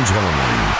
and gentlemen,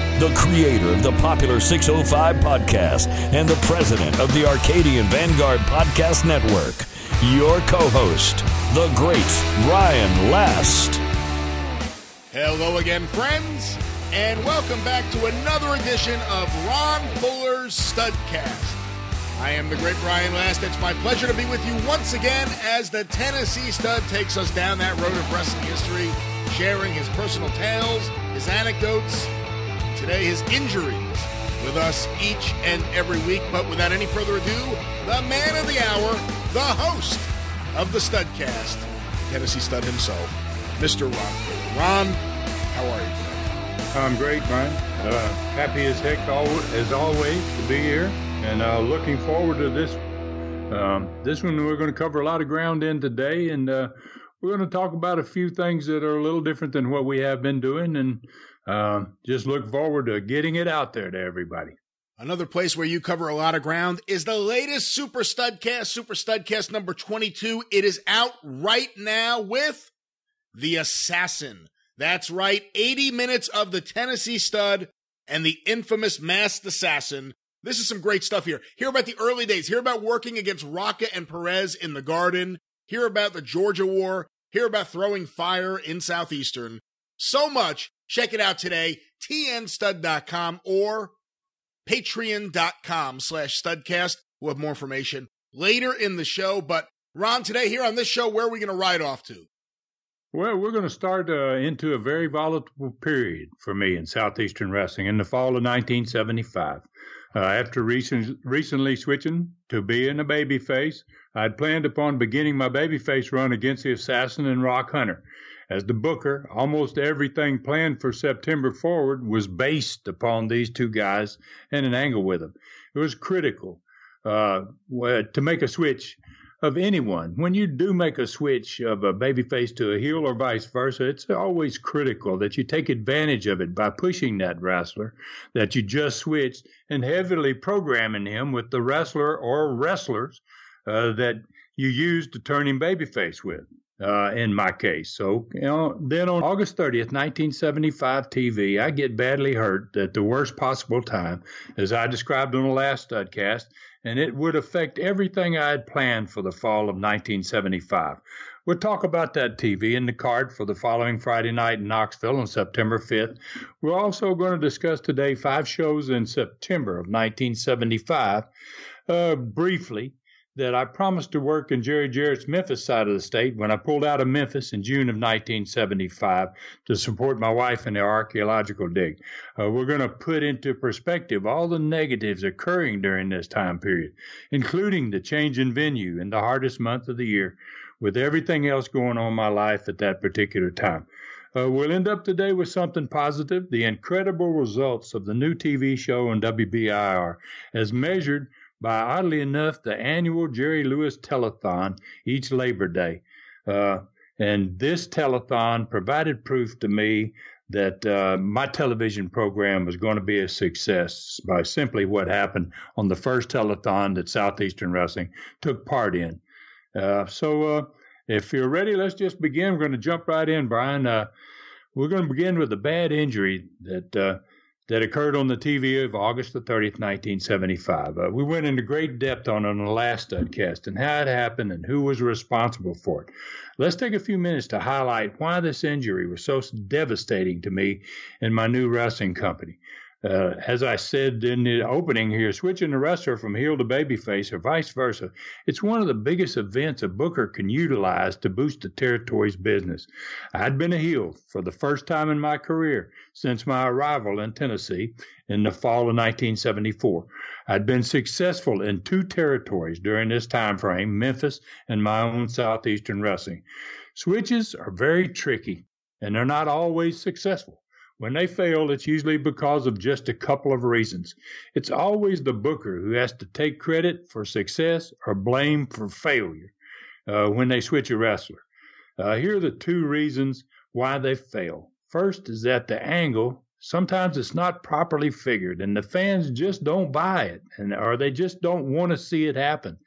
the creator of the popular 605 podcast and the president of the Arcadian Vanguard Podcast Network, your co host, the great Brian Last. Hello again, friends, and welcome back to another edition of Ron Fuller's Studcast. I am the great Brian Last. It's my pleasure to be with you once again as the Tennessee Stud takes us down that road of wrestling history, sharing his personal tales, his anecdotes, today his injuries with us each and every week. But without any further ado, the man of the hour, the host of the Studcast, Tennessee Stud himself, Mr. Ron. Ron, how are you today? I'm great, Brian. Uh, happy as heck as always to be here, and uh, looking forward to this. Um, this one we're going to cover a lot of ground in today, and uh, we're going to talk about a few things that are a little different than what we have been doing, and uh, just look forward to getting it out there to everybody. Another place where you cover a lot of ground is the latest Super Studcast, Super Studcast number 22. It is out right now with The Assassin. That's right, 80 minutes of the Tennessee Stud and the infamous Masked Assassin. This is some great stuff here. Hear about the early days. Hear about working against Rocca and Perez in the Garden. Hear about the Georgia War. Hear about throwing fire in Southeastern. So much. Check it out today. tnstud.com or patreon.com slash studcast. We'll have more information later in the show. But Ron, today here on this show, where are we going to ride off to? Well, we're going to start uh, into a very volatile period for me in Southeastern Wrestling in the fall of 1975. Uh, after recent, recently switching to being a babyface, I'd planned upon beginning my babyface run against the Assassin and Rock Hunter. As the booker, almost everything planned for September forward was based upon these two guys and an angle with them. It was critical uh, to make a switch of anyone. When you do make a switch of a babyface to a heel or vice versa, it's always critical that you take advantage of it by pushing that wrestler that you just switched and heavily programming him with the wrestler or wrestlers uh, that you used to turn him babyface with. Uh, in my case. So, you know, then on August 30th, 1975 TV, I get badly hurt at the worst possible time, as I described on the last studcast, and it would affect everything I had planned for the fall of 1975. We'll talk about that TV in the card for the following Friday night in Knoxville on September 5th. We're also going to discuss today five shows in September of 1975. Uh, briefly, that I promised to work in Jerry Jarrett's Memphis side of the state when I pulled out of Memphis in June of 1975 to support my wife in the archaeological dig. Uh, we're going to put into perspective all the negatives occurring during this time period, including the change in venue in the hardest month of the year, with everything else going on in my life at that particular time. Uh, we'll end up today with something positive the incredible results of the new TV show on WBIR, as measured by, oddly enough, the annual Jerry Lewis Telethon each Labor Day. Uh, and this telethon provided proof to me that uh, my television program was going to be a success by simply what happened on the first telethon that Southeastern Wrestling took part in. Uh, so, uh, if you're ready, let's just begin. We're going to jump right in, Brian. Uh, we're going to begin with a bad injury that uh, that occurred on the TV of August the 30th, 1975. Uh, we went into great depth on the last Studcast and how it happened and who was responsible for it. Let's take a few minutes to highlight why this injury was so devastating to me and my new wrestling company. Uh, as I said in the opening here, switching a wrestler from heel to babyface or vice versa, it's one of the biggest events a booker can utilize to boost the territory's business. I'd been a heel for the first time in my career since my arrival in Tennessee in the fall of 1974. I'd been successful in two territories during this time frame, Memphis and my own Southeastern Wrestling. Switches are very tricky and they're not always successful. When they fail, it's usually because of just a couple of reasons. It's always the booker who has to take credit for success or blame for failure uh, when they switch a wrestler. Uh, here are the two reasons why they fail. First is that the angle sometimes it's not properly figured and the fans just don't buy it and or they just don't want to see it happen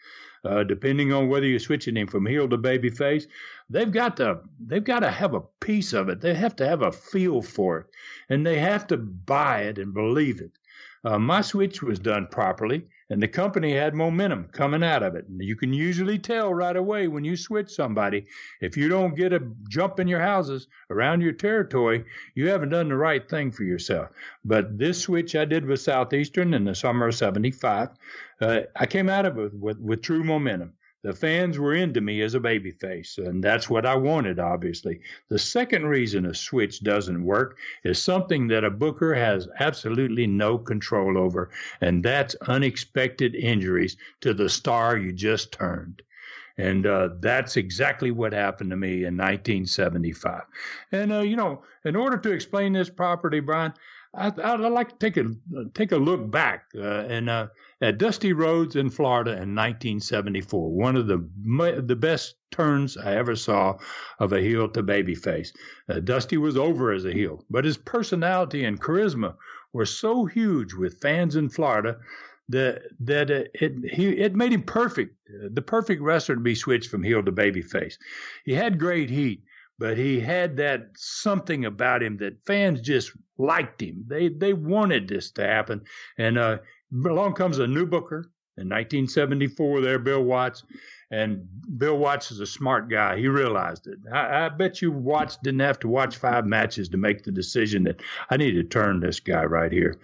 uh, depending on whether you're switching him from heel to baby face they've got to they've got to have a piece of it. They have to have a feel for it. And they have to buy it and believe it. Uh, my switch was done properly and the company had momentum coming out of it. You can usually tell right away when you switch somebody. If you don't get a jump in your houses around your territory, you haven't done the right thing for yourself. But this switch I did with Southeastern in the summer of 75, uh, I came out of it with, with, with true momentum. The fans were into me as a babyface, and that's what I wanted, obviously. The second reason a switch doesn't work is something that a booker has absolutely no control over, and that's unexpected injuries to the star you just turned. And uh, that's exactly what happened to me in 1975. And, uh, you know, in order to explain this properly, Brian, I, would like to take a take a look back uh, and uh, at Dusty Rhodes in Florida in 1974. One of the the best turns I ever saw of a heel to babyface. Uh, Dusty was over as a heel, but his personality and charisma were so huge with fans in Florida that that uh, it he it made him perfect, the perfect wrestler to be switched from heel to babyface. He had great heat but he had that something about him that fans just liked him. They they wanted this to happen, and uh, along comes a new booker in 1974. There, Bill Watts, and Bill Watts is a smart guy. He realized it. I, I bet you Watts didn't have to watch five matches to make the decision that I need to turn this guy right here.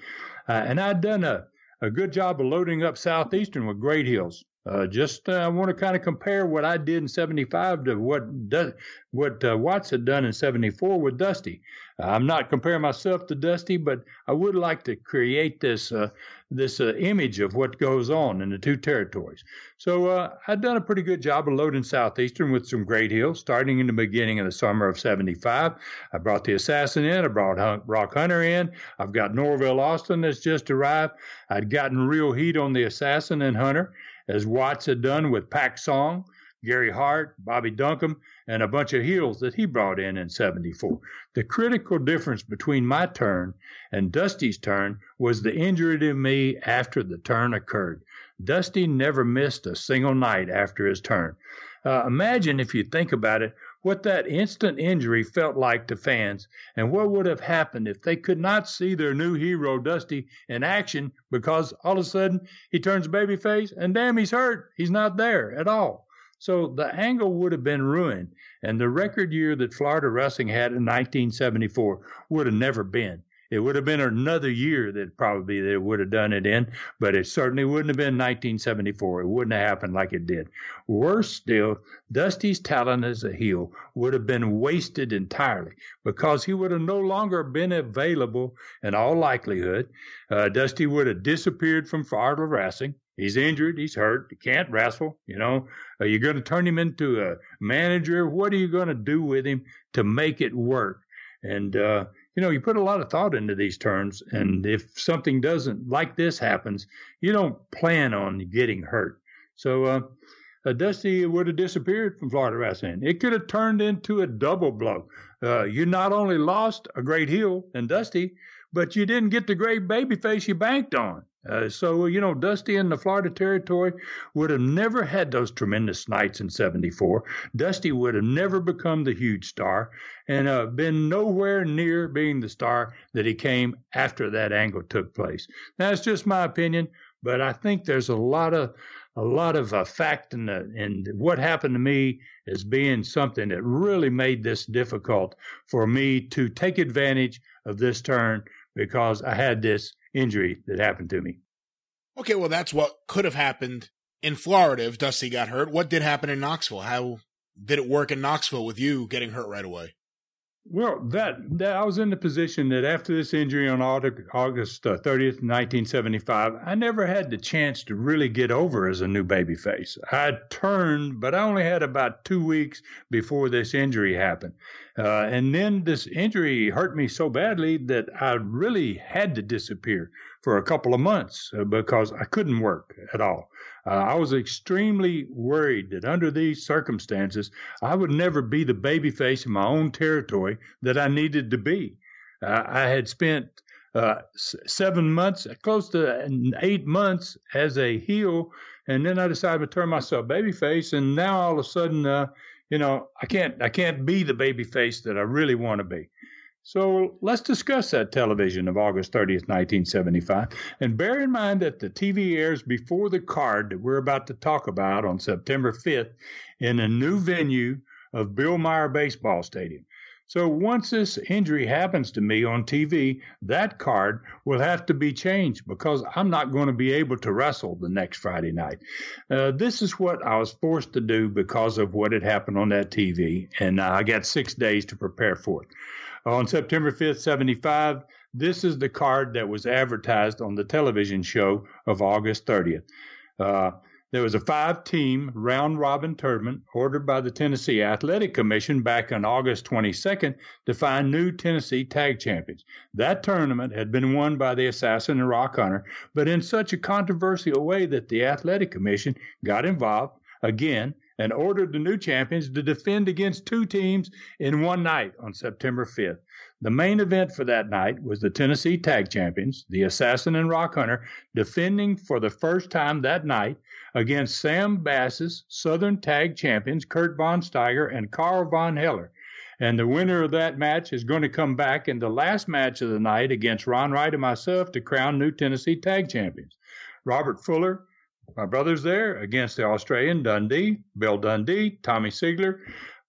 Uh, and I'd done a a good job of loading up Southeastern with great heels. Uh, just uh, I want to kind of compare what I did in '75 to what du- what uh, Watts had done in '74 with Dusty. I'm not comparing myself to Dusty, but I would like to create this uh, this image of what goes on in the two territories. So I've done a pretty good job of loading Southeastern with some great hills, starting in the beginning of the summer of '75. I brought the Assassin in, I brought Rock Hunter in. I've got Norvell Austin that's just arrived. I'd gotten real heat on the Assassin and Hunter as Watts had done with Pak Song, Gary Hart, Bobby Duncum, and a bunch of heels that he brought in in 74. The critical difference between my turn and Dusty's turn was the injury to me after the turn occurred. Dusty never missed a single night after his turn. Uh, imagine, if you think about it, what that instant injury felt like to fans, and what would have happened if they could not see their new hero Dusty in action because all of a sudden he turns babyface and damn, he's hurt. He's not there at all. So the angle would have been ruined, and the record year that Florida wrestling had in 1974 would have never been. It would have been another year that probably they would have done it in, but it certainly wouldn't have been 1974. It wouldn't have happened like it did. Worse still, Dusty's talent as a heel would have been wasted entirely because he would have no longer been available in all likelihood. Uh, Dusty would have disappeared from Florida wrestling. He's injured. He's hurt. He can't wrestle. You know, are you going to turn him into a manager? What are you going to do with him to make it work? And, uh, you know, you put a lot of thought into these terms, and if something doesn't like this happens, you don't plan on getting hurt. So, uh, Dusty would have disappeared from Florida wrestling. It could have turned into a double blow. uh, you not only lost a great heel in Dusty, but you didn't get the great babyface you banked on. Uh, so, you know, Dusty in the Florida territory would have never had those tremendous nights in 74. Dusty would have never become the huge star and uh, been nowhere near being the star that he came after that angle took place. That's just my opinion, but I think there's a lot of a lot of uh, fact in, the, in what happened to me as being something that really made this difficult for me to take advantage of this turn because I had this injury that happened to me. Okay, well, that's what could have happened in Florida if Dusty got hurt. What did happen in Knoxville? How did it work in Knoxville with you getting hurt right away? Well, that, that I was in the position that after this injury on August uh, 30th, 1975, I never had the chance to really get over as a new babyface. I turned, but I only had about two weeks before this injury happened. Uh, and then this injury hurt me so badly that I really had to disappear for a couple of months uh, because I couldn't work at all. Uh, I was extremely worried that under these circumstances, I would never be the babyface in my own territory that I needed to be. Uh, I had spent uh, seven months, close to eight months as a heel, and then I decided to turn myself babyface, and now all of a sudden, uh, you know, I can't, I can't be the babyface that I really want to be. So let's discuss that television of August 30th, 1975. And bear in mind that the TV airs before the card that we're about to talk about on September 5th in a new venue of Bill Meyer Baseball Stadium. So once this injury happens to me on TV, that card will have to be changed because I'm not going to be able to wrestle the next Friday night. Uh, this is what I was forced to do because of what had happened on that TV, and I got six days to prepare for it on September 5th, 75. This is the card that was advertised on the television show of August 30th. Uh, there was a five team round robin tournament ordered by the Tennessee Athletic Commission back on August 22nd to find new Tennessee tag champions. That tournament had been won by the Assassin and Rock Hunter, but in such a controversial way that the Athletic Commission got involved again and ordered the new champions to defend against two teams in one night on September 5th. The main event for that night was the Tennessee Tag Champions, the Assassin and Rock Hunter, defending for the first time that night against Sam Bass's Southern Tag Champions, Kurt Von Steiger and Karl Von Heller. And the winner of that match is going to come back in the last match of the night against Ron Wright and myself to crown new Tennessee Tag Champions. Robert Fuller, my brother's there against the Australian Dundee, Bill Dundee, Tommy Sigler,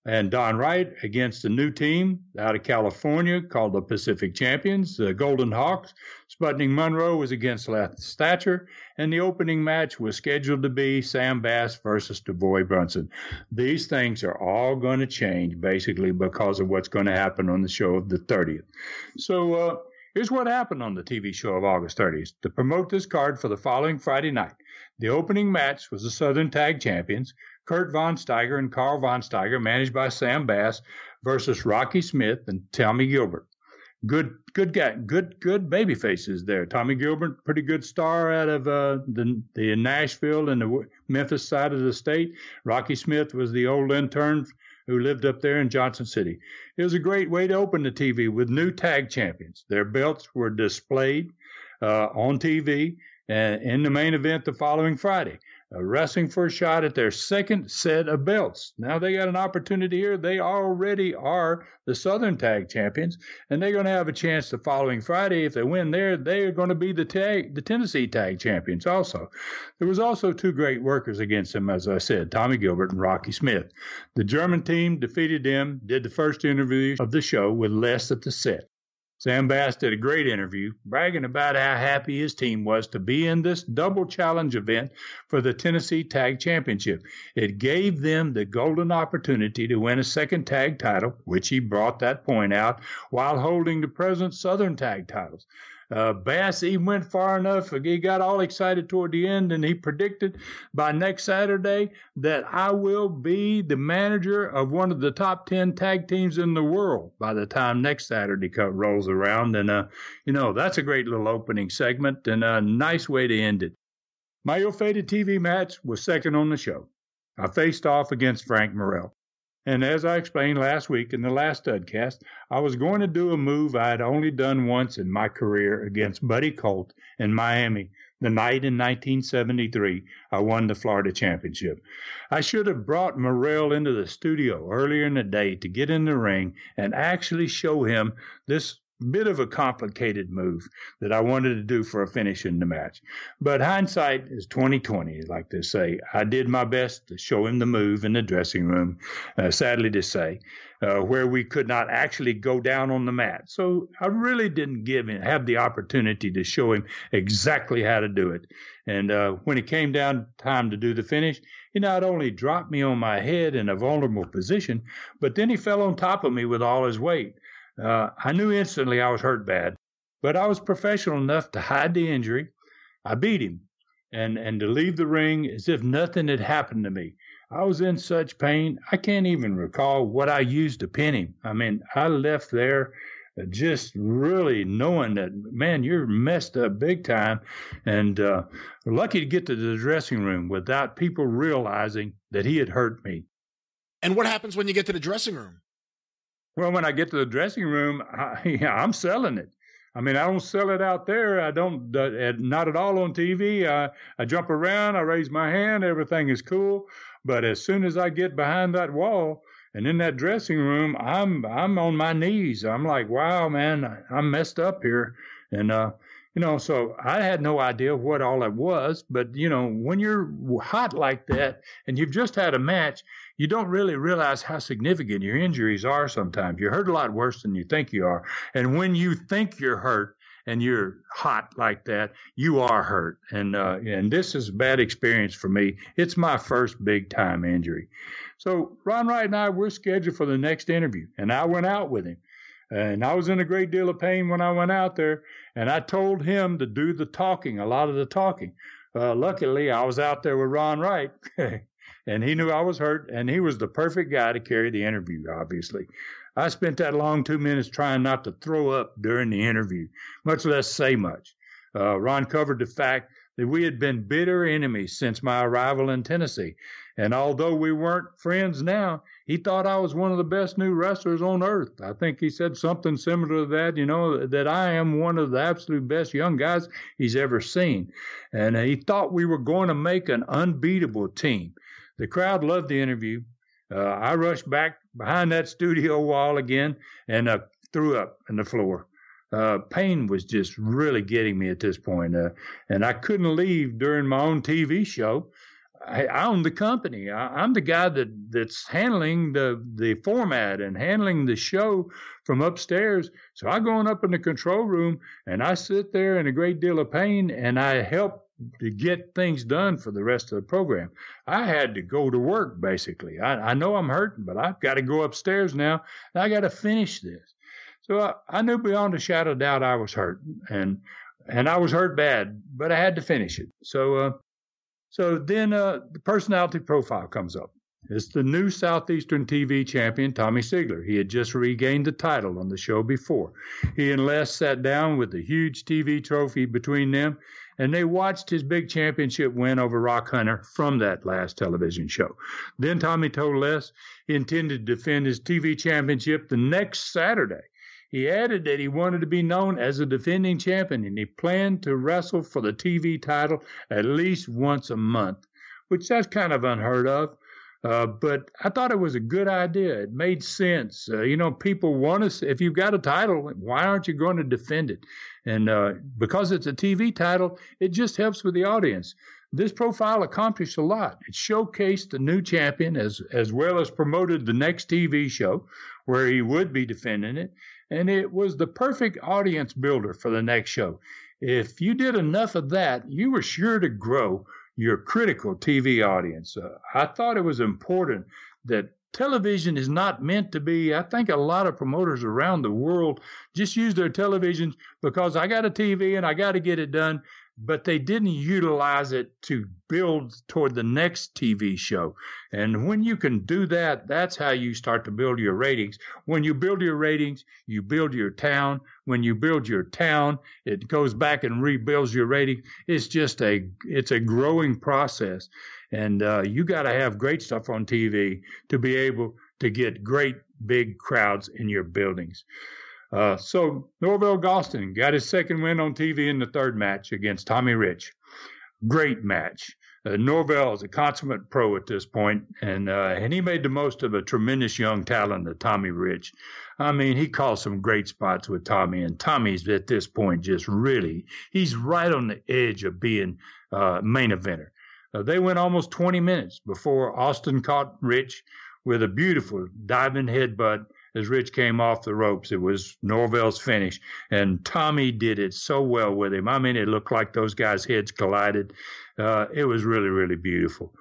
and Don Wright against the new team out of California called the Pacific Champions, the Golden Hawks. Sputnik Monroe was against Lance Thatcher, and the opening match was scheduled to be Sam Bass versus DeVoy Brunson. These things are all going to change basically because of what's going to happen on the show of the 30th. So, uh, Here's what happened on the TV show of August 30th. To promote this card for the following Friday night, the opening match was the Southern Tag Champions, Kurt Von Steiger and Karl Von Steiger, managed by Sam Bass, versus Rocky Smith and Tommy Gilbert. Good, good guy, good, good baby faces there. Tommy Gilbert, pretty good star out of uh, the the Nashville and the Memphis side of the state. Rocky Smith was the old intern who lived up there in Johnson City. It was a great way to open the TV with new tag champions. Their belts were displayed uh, on TV in the main event the following Friday wrestling for a shot at their second set of belts. Now they got an opportunity here. They already are the Southern Tag Champions, and they're going to have a chance the following Friday. If they win there, they are going to be the tag, the Tennessee Tag Champions. Also, there was also two great workers against them, as I said, Tommy Gilbert and Rocky Smith. The German team defeated them. Did the first interview of the show with Les at the set. Sam Bass did a great interview, bragging about how happy his team was to be in this double challenge event for the Tennessee Tag Championship. It gave them the golden opportunity to win a second tag title, which he brought that point out, while holding the present Southern tag titles. Uh, Bass even went far enough. He got all excited toward the end, and he predicted by next Saturday that I will be the manager of one of the top 10 tag teams in the world by the time next Saturday rolls around. And, uh, you know, that's a great little opening segment and a nice way to end it. My ill fated TV match was second on the show. I faced off against Frank Morrell. And as I explained last week in the last studcast, I was going to do a move I had only done once in my career against Buddy Colt in Miami the night in 1973 I won the Florida Championship. I should have brought Morrell into the studio earlier in the day to get in the ring and actually show him this bit of a complicated move that I wanted to do for a finish in the match. But hindsight is 2020, like they say. I did my best to show him the move in the dressing room, uh, sadly to say, uh, where we could not actually go down on the mat. So I really didn't give him have the opportunity to show him exactly how to do it. And uh, when it came down time to do the finish, he not only dropped me on my head in a vulnerable position, but then he fell on top of me with all his weight. Uh, I knew instantly I was hurt bad, but I was professional enough to hide the injury. I beat him and, and to leave the ring as if nothing had happened to me. I was in such pain, I can't even recall what I used to pin him. I mean, I left there just really knowing that, man, you're messed up big time. And uh, lucky to get to the dressing room without people realizing that he had hurt me. And what happens when you get to the dressing room? Well, when I get to the dressing room, I, yeah, I'm selling it. I mean, I don't sell it out there. I don't, uh, not at all on TV. I, I jump around, I raise my hand, everything is cool. But as soon as I get behind that wall and in that dressing room, I'm I'm on my knees. I'm like, wow, man, I'm messed up here. And uh, you know, so I had no idea what all it was. But you know, when you're hot like that and you've just had a match, you don't really realize how significant your injuries are sometimes. You're hurt a lot worse than you think you are. And when you think you're hurt and you're hot like that, you are hurt. And, uh, and this is a bad experience for me. It's my first big time injury. So Ron Wright and I, we're scheduled for the next interview. And I went out with him. And I was in a great deal of pain when I went out there. And I told him to do the talking, a lot of the talking. Uh, luckily, I was out there with Ron Wright. and he knew I was hurt, and he was the perfect guy to carry the interview, obviously. I spent that long two minutes trying not to throw up during the interview, much less say much. Uh, Ron covered the fact that we had been bitter enemies since my arrival in Tennessee. And although we weren't friends now, he thought I was one of the best new wrestlers on earth. I think he said something similar to that, you know, that I am one of the absolute best young guys he's ever seen. And he thought we were going to make an unbeatable team. The crowd loved the interview. Uh, I rushed back behind that studio wall again and uh, threw up on the floor. Uh, pain was just really getting me at this point, uh, and I couldn't leave during my own TV show. I, I own the company. I, am the guy that that's handling the the format and handling the show from upstairs. So I go on up in the control room and I sit there in a great deal of pain and I help to get things done for the rest of the program. I had to go to work basically. I, I know I'm hurting, but I've got to go upstairs now. I got to finish this. So I, I, knew beyond a shadow of doubt I was hurt, and and I was hurt bad, but I had to finish it. So uh, so then uh, the personality profile comes up. It's the new Southeastern TV champion, Tommy Sigler. He had just regained the title on the show before. He and Les sat down with the huge TV trophy between them and they watched his big championship win over Rock Hunter from that last television show. Then Tommy told Les he intended to defend his TV championship the next Saturday. He added that he wanted to be known as a defending champion and he planned to wrestle for the TV title at least once a month, which that's kind of unheard of. Uh, but I thought it was a good idea. It made sense. Uh, you know, people want to, if you've got a title, why aren't you going to defend it? And uh, because it's a TV title, it just helps with the audience. This profile accomplished a lot. It showcased the new champion as, as well as promoted the next TV show where he would be defending it. And it was the perfect audience builder for the next show. If you did enough of that, you were sure to grow your critical TV audience. Uh, I thought it was important that television is not meant to be. I think a lot of promoters around the world just use their televisions because I got a TV and I got to get it done but they didn't utilize it to build toward the next TV show. And when you can do that, that's how you start to build your ratings. When you build your ratings, you build your town. When you build your town, it goes back and rebuilds your rating. It's just a it's a growing process, and uh, you got to have great stuff on TV to be able to get great big crowds in your buildings. Uh, so Norvell Austin got his second win on TV in the third match against Tommy Rich. Great match. Uh, Norvell is a consummate pro at this point, and uh, and he made the most of a tremendous young talent of Tommy Rich. I mean, he called some great spots with Tommy, and Tommy's at this point just really he's right on the edge of being uh, main eventer. Uh, they went almost 20 minutes before Austin caught Rich with a beautiful diving headbutt as Rich came off the ropes. It was Norvell's finish, and Tommy did it so well with him. I mean, it looked like those guys' heads collided. Uh, it was really, really beautiful.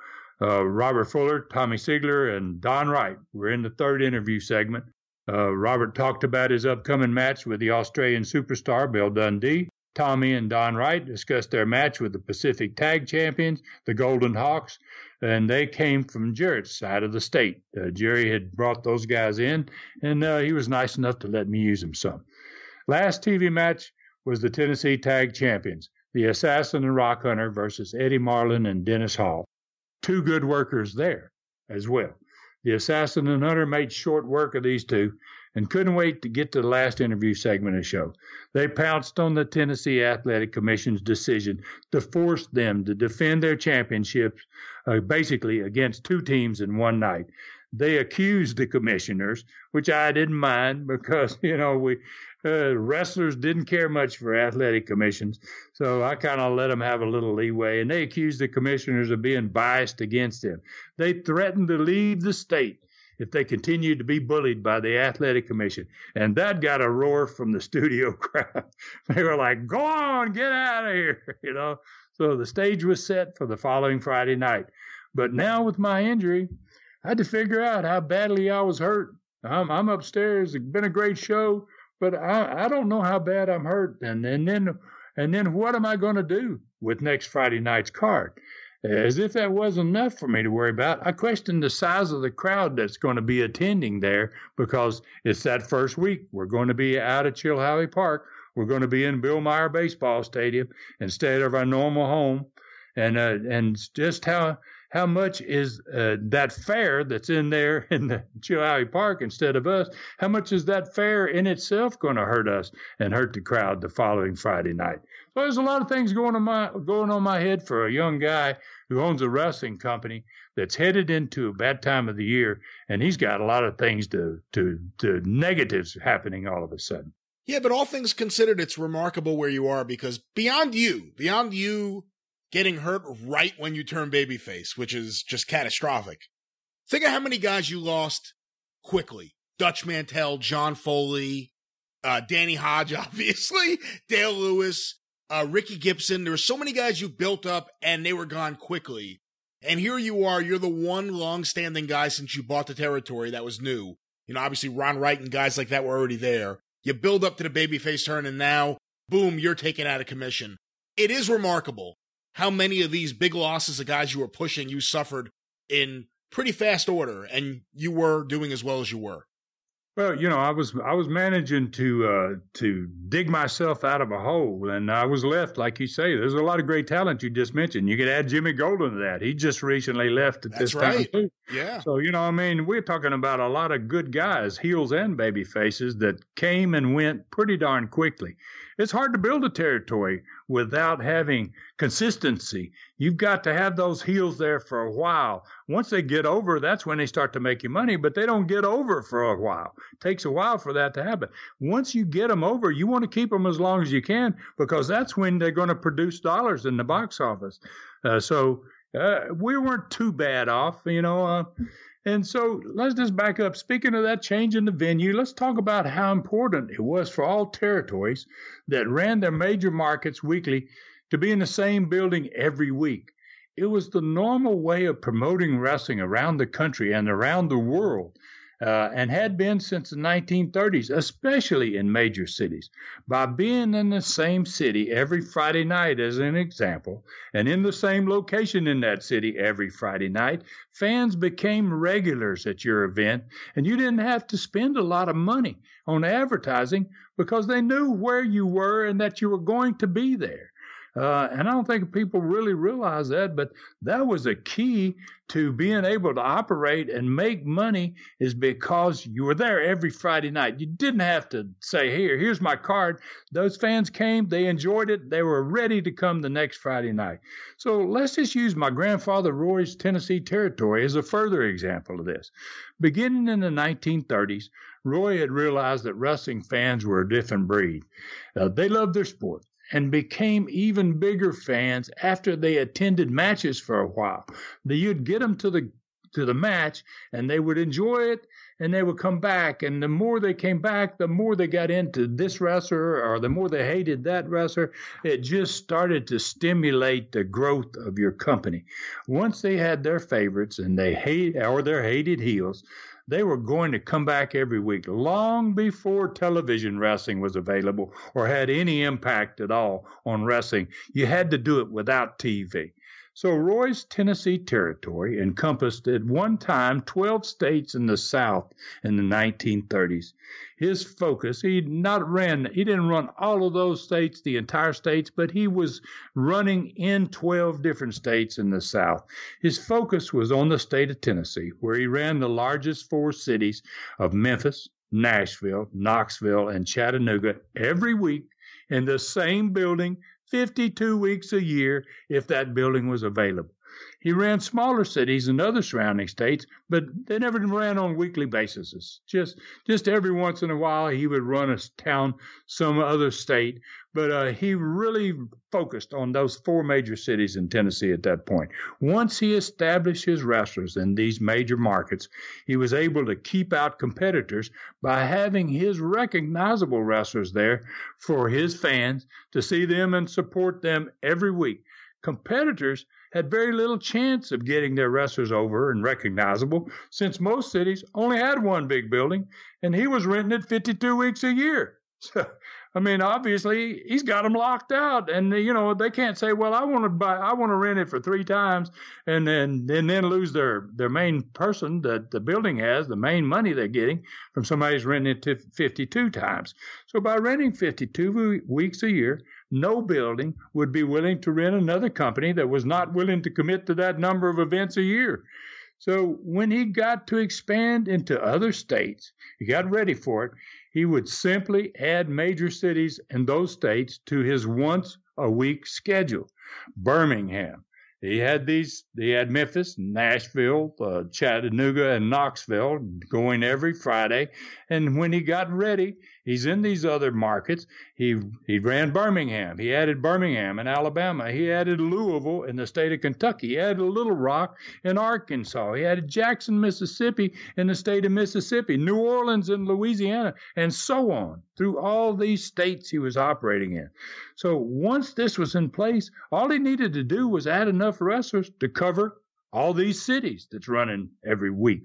Uh, Robert Fuller, Tommy Sigler, and Don Wright were in the third interview segment. Uh, Robert talked about his upcoming match with the Australian superstar Bill Dundee. Tommy and Don Wright discussed their match with the Pacific Tag Champions, the Golden Hawks, and they came from Jarrett's side of the state. Uh, Jerry had brought those guys in, and uh, he was nice enough to let me use them some. Last TV match was the Tennessee Tag Champions the Assassin and Rock Hunter versus Eddie Marlin and Dennis Hall. Two good workers there as well. The Assassin and Hunter made short work of these two and couldn't wait to get to the last interview segment of the show. They pounced on the Tennessee Athletic Commission's decision to force them to defend their championships uh, basically against two teams in one night they accused the commissioners, which I didn't mind because you know we uh, wrestlers didn't care much for athletic commissions, so I kind of let them have a little leeway. And they accused the commissioners of being biased against them. They threatened to leave the state if they continued to be bullied by the athletic commission. And that got a roar from the studio crowd. they were like, "Go on, get out of here!" You know. So the stage was set for the following Friday night. But now with my injury, I had to figure out how badly I was hurt. I'm, I'm upstairs. It's been a great show but I, I don't know how bad I'm hurt. And, and then and then what am I going to do with next Friday night's card? As if that wasn't enough for me to worry about, I question the size of the crowd that's going to be attending there because it's that first week. We're going to be out at Chilhowee Park. We're going to be in Bill Meyer Baseball Stadium instead of our normal home, and uh, and just how how much is uh, that fare that's in there in the Chilhowee Park instead of us? How much is that fare in itself going to hurt us and hurt the crowd the following Friday night? So there's a lot of things going on my going on my head for a young guy who owns a wrestling company that's headed into a bad time of the year, and he's got a lot of things to to to negatives happening all of a sudden. Yeah, but all things considered, it's remarkable where you are because beyond you, beyond you getting hurt right when you turn babyface, which is just catastrophic. Think of how many guys you lost quickly. Dutch Mantell, John Foley, uh, Danny Hodge, obviously, Dale Lewis, uh, Ricky Gibson. There were so many guys you built up and they were gone quickly. And here you are, you're the one long-standing guy since you bought the territory that was new. You know, obviously Ron Wright and guys like that were already there. You build up to the babyface turn and now, boom, you're taken out of commission. It is remarkable how many of these big losses of guys you were pushing you suffered in pretty fast order and you were doing as well as you were. Well, you know, I was I was managing to uh, to dig myself out of a hole, and I was left, like you say. There's a lot of great talent you just mentioned. You could add Jimmy Golden to that. He just recently left at That's this right. time too. Yeah. So you know, I mean, we're talking about a lot of good guys, heels and baby faces, that came and went pretty darn quickly. It's hard to build a territory without having consistency. You've got to have those heels there for a while. Once they get over, that's when they start to make you money, but they don't get over for a while. It takes a while for that to happen. Once you get them over, you want to keep them as long as you can because that's when they're going to produce dollars in the box office. Uh, so uh, we weren't too bad off, you know. Uh, and so let's just back up. Speaking of that change in the venue, let's talk about how important it was for all territories that ran their major markets weekly to be in the same building every week. It was the normal way of promoting wrestling around the country and around the world uh, and had been since the 1930s, especially in major cities. By being in the same city every Friday night, as an example, and in the same location in that city every Friday night, fans became regulars at your event, and you didn't have to spend a lot of money on advertising because they knew where you were and that you were going to be there. Uh, and I don't think people really realize that, but that was a key to being able to operate and make money is because you were there every Friday night. You didn't have to say, here, here's my card. Those fans came, they enjoyed it, they were ready to come the next Friday night. So let's just use my grandfather Roy's Tennessee territory as a further example of this. Beginning in the 1930s, Roy had realized that wrestling fans were a different breed. Uh, they loved their sport and became even bigger fans after they attended matches for a while. You'd get them to the to the match and they would enjoy it and they would come back and the more they came back the more they got into this wrestler or the more they hated that wrestler it just started to stimulate the growth of your company once they had their favorites and they hate or their hated heels they were going to come back every week, long before television wrestling was available or had any impact at all on wrestling. You had to do it without TV. So Roy's Tennessee territory encompassed at one time 12 states in the South in the 1930s. His focus, he not ran, he didn't run all of those states, the entire states, but he was running in 12 different states in the South. His focus was on the state of Tennessee, where he ran the largest four cities of Memphis, Nashville, Knoxville, and Chattanooga every week in the same building 52 weeks a year if that building was available. He ran smaller cities in other surrounding states, but they never ran on weekly basis. Just just every once in a while he would run a town some other state, but uh, he really focused on those four major cities in Tennessee at that point. Once he established his wrestlers in these major markets, he was able to keep out competitors by having his recognizable wrestlers there for his fans to see them and support them every week. Competitors had very little chance of getting their wrestlers over and recognizable since most cities only had one big building and he was renting it 52 weeks a year. So I mean, obviously he's got them locked out, and you know they can't say, "Well, I want to buy, I want to rent it for three times," and then and then lose their their main person that the building has, the main money they're getting from somebody's renting it to 52 times. So by renting 52 weeks a year, no building would be willing to rent another company that was not willing to commit to that number of events a year. So when he got to expand into other states, he got ready for it he would simply add major cities in those states to his once a week schedule. Birmingham. He had these, he had Memphis, Nashville, uh, Chattanooga, and Knoxville going every Friday. And when he got ready, He's in these other markets. He he ran Birmingham. He added Birmingham in Alabama. He added Louisville in the state of Kentucky. He added Little Rock in Arkansas. He added Jackson, Mississippi in the state of Mississippi, New Orleans in Louisiana, and so on through all these states he was operating in. So once this was in place, all he needed to do was add enough wrestlers to cover all these cities that's running every week.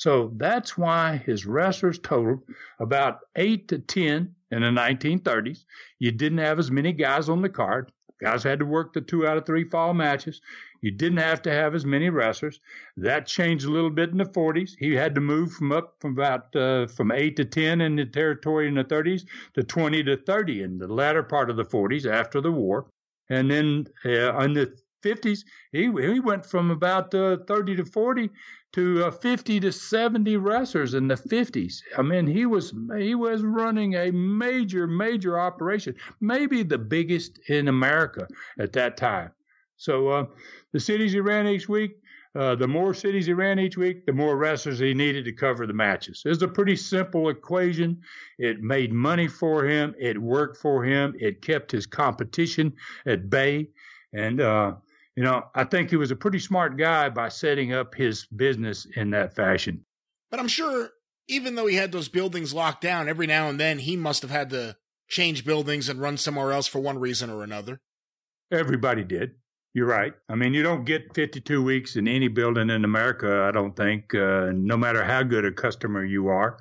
So that's why his wrestlers totaled about eight to 10 in the 1930s. You didn't have as many guys on the card. Guys had to work the two out of three fall matches. You didn't have to have as many wrestlers. That changed a little bit in the 40s. He had to move from up from about uh, from eight to 10 in the territory in the 30s to 20 to 30 in the latter part of the 40s after the war. And then uh, in the 50s, he, he went from about uh, 30 to 40 to uh, 50 to 70 wrestlers in the 50s. I mean, he was he was running a major major operation, maybe the biggest in America at that time. So uh, the cities he ran each week, uh, the more cities he ran each week, the more wrestlers he needed to cover the matches. It's a pretty simple equation. It made money for him. It worked for him. It kept his competition at bay. And uh, you know, I think he was a pretty smart guy by setting up his business in that fashion. But I'm sure even though he had those buildings locked down, every now and then he must have had to change buildings and run somewhere else for one reason or another. Everybody did. You're right. I mean, you don't get 52 weeks in any building in America, I don't think, uh, no matter how good a customer you are.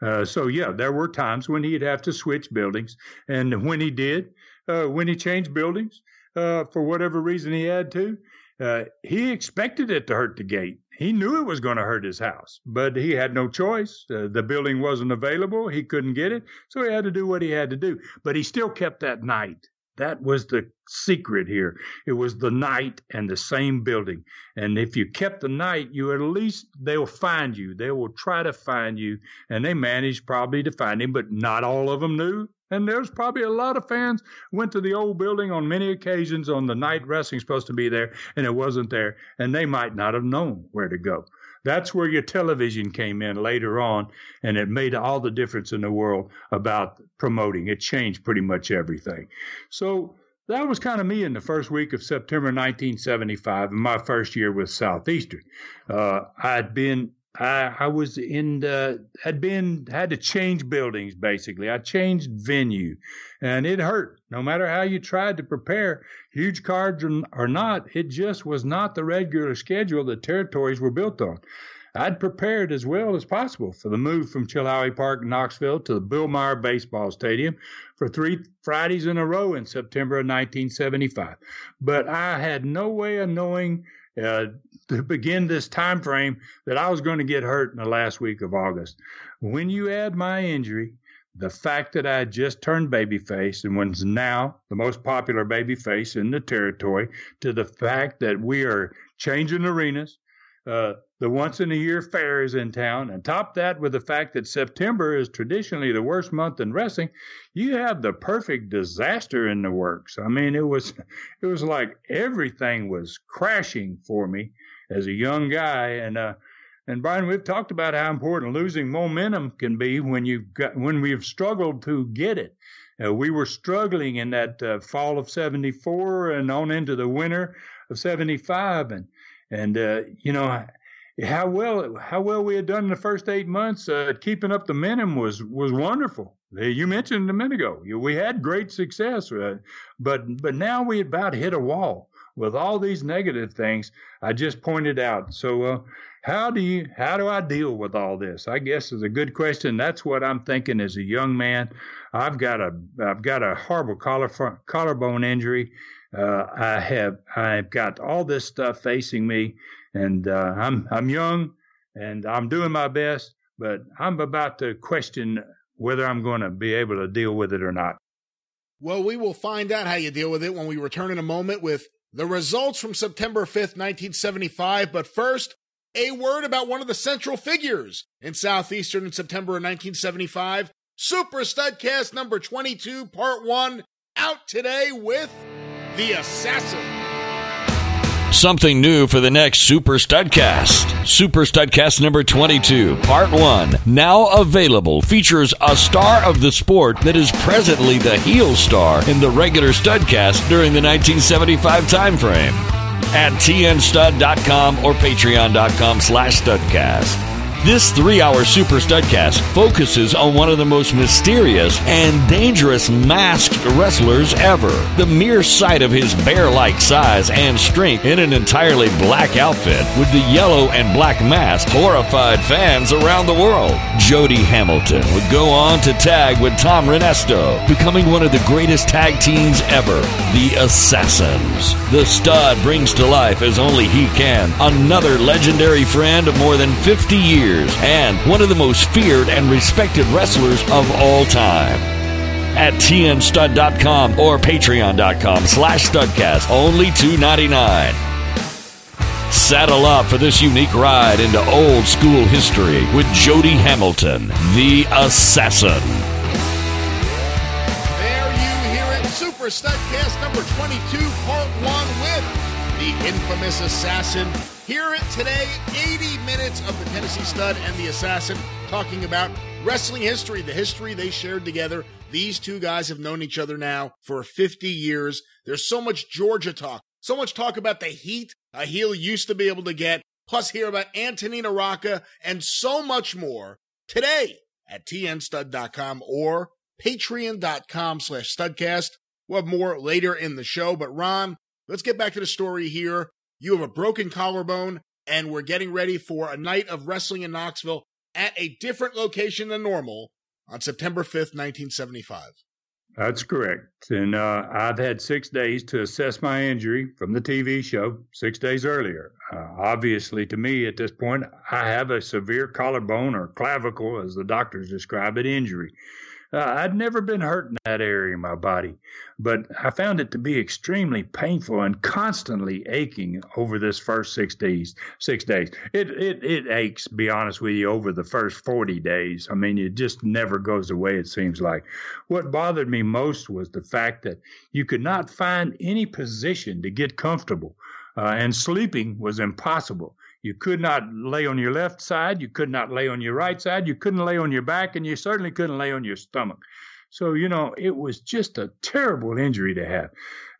Uh, so, yeah, there were times when he'd have to switch buildings. And when he did, uh, when he changed buildings, uh, for whatever reason he had to. Uh, he expected it to hurt the gate. He knew it was going to hurt his house, but he had no choice. Uh, the building wasn't available. He couldn't get it. So he had to do what he had to do. But he still kept that night That was the secret here. It was the night and the same building. And if you kept the night, you at least they'll find you. They will try to find you. And they managed probably to find him, but not all of them knew. And there's probably a lot of fans went to the old building on many occasions on the night wrestling supposed to be there, and it wasn't there, and they might not have known where to go. That's where your television came in later on, and it made all the difference in the world about promoting. It changed pretty much everything. So that was kind of me in the first week of September 1975, in my first year with Southeastern. Uh, I'd been I, I was in the had been had to change buildings basically. I changed venue, and it hurt. No matter how you tried to prepare, huge cards or, not, it just was not the regular schedule the territories were built on. I'd prepared as well as possible for the move from Chilhowee Park, Knoxville, to the Bill Meyer Baseball Stadium for three Fridays in a row in September of 1975. But I had no way of knowing uh, to begin this time frame that I was going to get hurt in the last week of August. When you add my injury, the fact that I had just turned babyface and was now the most popular babyface in the territory, to the fact that we are changing arenas, uh, the once in a year fair is in town, and top that with the fact that September is traditionally the worst month in wrestling, you have the perfect disaster in the works. I mean, it was it was like everything was crashing for me as a young guy, and uh, and Brian, we've talked about how important losing momentum can be when you got when we've struggled to get it. Uh, we were struggling in that uh, fall of '74 and on into the winter of '75, and and uh, you know how well how well we had done in the first eight months uh, keeping up the momentum was was wonderful. You mentioned a minute ago we had great success, uh, but but now we about hit a wall with all these negative things I just pointed out. So uh, how do you how do I deal with all this? I guess is a good question. That's what I'm thinking as a young man. I've got a I've got a horrible collar, collarbone injury. Uh, I have I've got all this stuff facing me and uh, I'm I'm young and I'm doing my best, but I'm about to question whether I'm going to be able to deal with it or not. Well, we will find out how you deal with it when we return in a moment with the results from September 5th, 1975. But first, a word about one of the central figures in Southeastern in September of 1975. Super Studcast number 22, part one, out today with The Assassin. Something new for the next Super Studcast. Super Studcast number 22, Part 1, now available, features a star of the sport that is presently the heel star in the regular Studcast during the 1975 timeframe. At tnstud.com or patreon.com slash studcast. This three hour Super Studcast focuses on one of the most mysterious and dangerous masked wrestlers ever. The mere sight of his bear like size and strength in an entirely black outfit with the yellow and black mask horrified fans around the world. Jody Hamilton would go on to tag with Tom Renesto, becoming one of the greatest tag teams ever, the Assassins. The stud brings to life as only he can another legendary friend of more than 50 years years and one of the most feared and respected wrestlers of all time. At tnstud.com or patreon.com slash studcast, only $2.99. Saddle up for this unique ride into old school history with Jody Hamilton, the Assassin. There you hear it, Super Studcast number 22, part one with the infamous Assassin Hear it today 80 minutes of the Tennessee Stud and the Assassin talking about wrestling history, the history they shared together. These two guys have known each other now for 50 years. There's so much Georgia talk, so much talk about the heat a heel used to be able to get, plus hear about Antonino Rocca and so much more today at tnstud.com or patreon.com slash studcast. We'll have more later in the show, but Ron, let's get back to the story here you have a broken collarbone, and we're getting ready for a night of wrestling in Knoxville at a different location than normal on September 5th, 1975. That's correct. And uh, I've had six days to assess my injury from the TV show six days earlier. Uh, obviously, to me at this point, I have a severe collarbone or clavicle, as the doctors describe it, injury. Uh, I'd never been hurt in that area of my body, but I found it to be extremely painful and constantly aching over this first six days. Six days. It it it aches. Be honest with you, over the first forty days. I mean, it just never goes away. It seems like. What bothered me most was the fact that you could not find any position to get comfortable, uh, and sleeping was impossible. You could not lay on your left side. You could not lay on your right side. You couldn't lay on your back, and you certainly couldn't lay on your stomach. So, you know, it was just a terrible injury to have.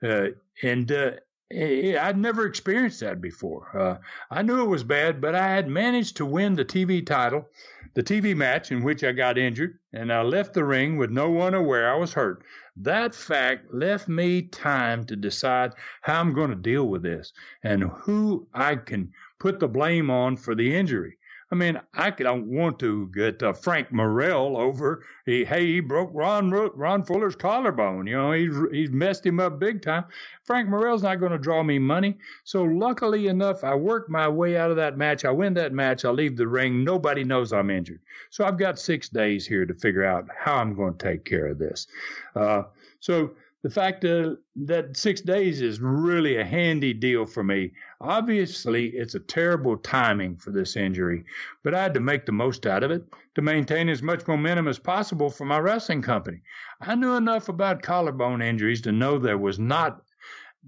Uh, and uh, I'd never experienced that before. Uh, I knew it was bad, but I had managed to win the TV title, the TV match in which I got injured, and I left the ring with no one aware I was hurt. That fact left me time to decide how I'm going to deal with this and who I can put the blame on for the injury. I mean, I don't want to get uh, Frank Morrell over. He, hey, he broke Ron Ron Fuller's collarbone. You know, he's he's messed him up big time. Frank Morrell's not going to draw me money. So luckily enough, I worked my way out of that match. I win that match. I leave the ring. Nobody knows I'm injured. So I've got six days here to figure out how I'm going to take care of this. Uh, so the fact uh, that six days is really a handy deal for me. Obviously, it's a terrible timing for this injury, but I had to make the most out of it to maintain as much momentum as possible for my wrestling company. I knew enough about collarbone injuries to know there was not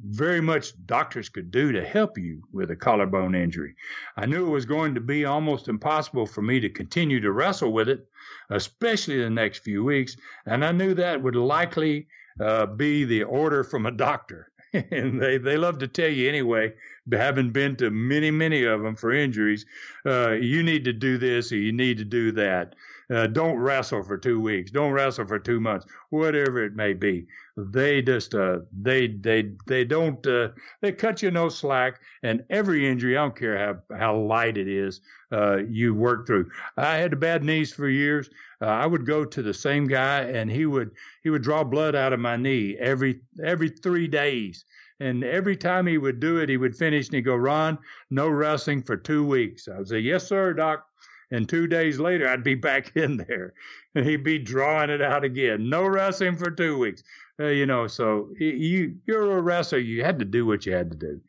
very much doctors could do to help you with a collarbone injury. I knew it was going to be almost impossible for me to continue to wrestle with it, especially the next few weeks, and I knew that would likely uh, be the order from a doctor. and they, they love to tell you anyway, having been to many, many of them for injuries, uh, you need to do this or you need to do that. Uh, don't wrestle for two weeks. Don't wrestle for two months. Whatever it may be, they just uh, they they they don't uh, they cut you no slack. And every injury, I don't care how how light it is, uh, you work through. I had bad knees for years. Uh, I would go to the same guy, and he would he would draw blood out of my knee every every three days. And every time he would do it, he would finish and he'd go, Ron, no wrestling for two weeks. I would say, Yes, sir, doc. And two days later, I'd be back in there and he'd be drawing it out again. No wrestling for two weeks. Uh, you know, so you, you're a wrestler. You had to do what you had to do.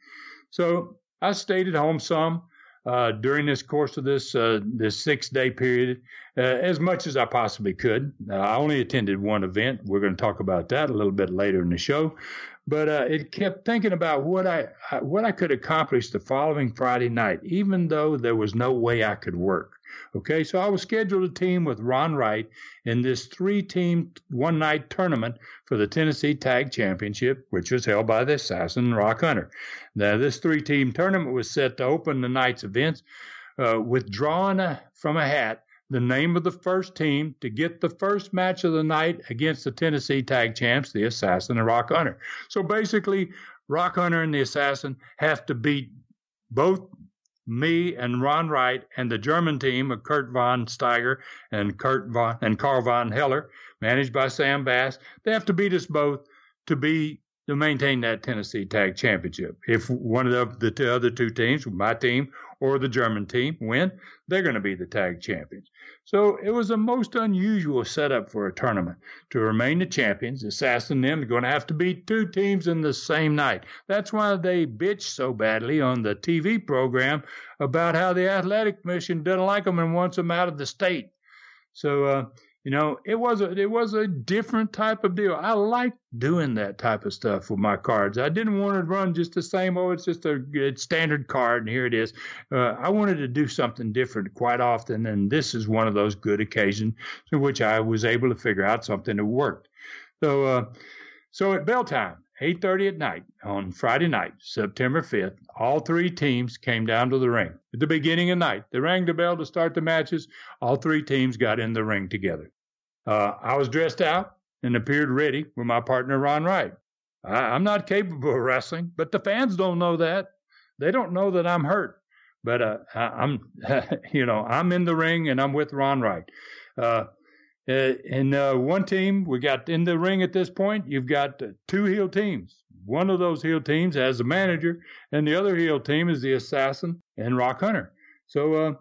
So I stayed at home some uh, during this course of this uh, this six day period uh, as much as I possibly could. I only attended one event. We're going to talk about that a little bit later in the show. But uh, it kept thinking about what I what I could accomplish the following Friday night, even though there was no way I could work. Okay, so I was scheduled a team with Ron Wright in this three team one night tournament for the Tennessee Tag Championship, which was held by the Assassin and Rock Hunter. Now, this three team tournament was set to open the night's events uh, with drawing a, from a hat the name of the first team to get the first match of the night against the Tennessee Tag Champs, the Assassin and Rock Hunter. So basically, Rock Hunter and the Assassin have to beat both me and Ron Wright and the German team of Kurt von Steiger and Kurt von and Carl von Heller, managed by Sam Bass. They have to beat us both to be to maintain that Tennessee Tag Championship. If one of the, the other two teams, my team or the German team, win, they're going to be the tag champions. So it was a most unusual setup for a tournament. To remain the champions, Assassin them are going to have to beat two teams in the same night. That's why they bitch so badly on the TV program about how the athletic commission doesn't like them and wants them out of the state. So uh, you know, it was a it was a different type of deal. I like doing that type of stuff with my cards. I didn't want to run just the same. Oh, it's just a standard card, and here it is. Uh, I wanted to do something different quite often, and this is one of those good occasions in which I was able to figure out something that worked. So, uh, so at bell time, 8:30 at night on Friday night, September 5th, all three teams came down to the ring. At the beginning of the night, they rang the bell to start the matches. All three teams got in the ring together. Uh, I was dressed out and appeared ready with my partner Ron Wright. I, am not capable of wrestling, but the fans don't know that. They don't know that I'm hurt. But uh, I, am you know, I'm in the ring and I'm with Ron Wright. Uh, in uh, one team, we got in the ring at this point. You've got two heel teams. One of those heel teams has the manager, and the other heel team is the assassin and Rock Hunter. So, uh,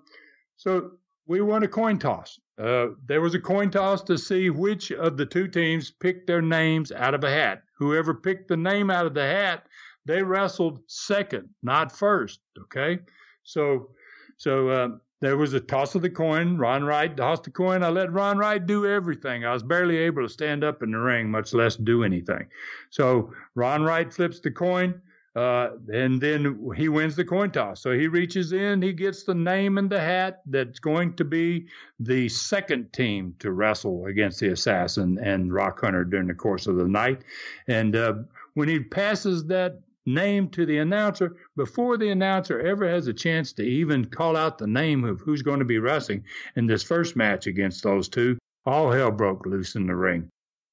so we won a coin toss. uh, there was a coin toss to see which of the two teams picked their names out of a hat. Whoever picked the name out of the hat, they wrestled second, not first. Okay, so so uh, there was a toss of the coin. Ron Wright tossed the coin. I let Ron Wright do everything. I was barely able to stand up in the ring, much less do anything. So Ron Wright flips the coin. Uh, and then he wins the coin toss. So he reaches in, he gets the name in the hat that's going to be the second team to wrestle against the assassin and Rock Hunter during the course of the night. And uh, when he passes that name to the announcer, before the announcer ever has a chance to even call out the name of who's going to be wrestling in this first match against those two, all hell broke loose in the ring.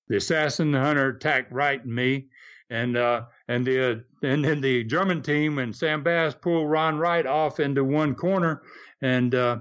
The assassin hunter attacked Wright and me and uh, and the uh, and then the German team and Sam Bass pulled Ron Wright off into one corner, and uh,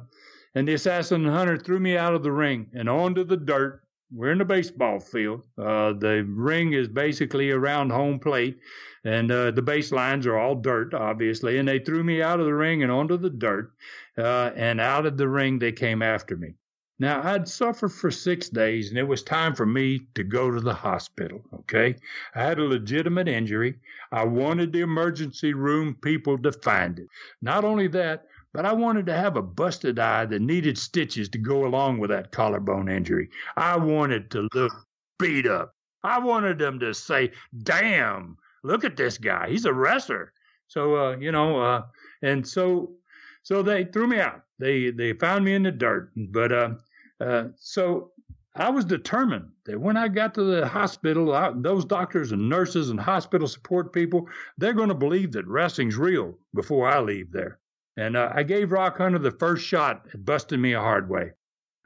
and the assassin hunter threw me out of the ring and onto the dirt. We're in the baseball field. Uh, the ring is basically around home plate, and uh, the baselines are all dirt, obviously. And they threw me out of the ring and onto the dirt, uh, and out of the ring they came after me. Now, I'd suffered for six days, and it was time for me to go to the hospital. Okay. I had a legitimate injury. I wanted the emergency room people to find it. Not only that, but I wanted to have a busted eye that needed stitches to go along with that collarbone injury. I wanted to look beat up. I wanted them to say, damn, look at this guy. He's a wrestler. So, uh, you know, uh, and so, so they threw me out. They they found me in the dirt. But uh, uh, so I was determined that when I got to the hospital, I, those doctors and nurses and hospital support people, they're going to believe that wrestling's real before I leave there. And uh, I gave Rock Hunter the first shot at busting me a hard way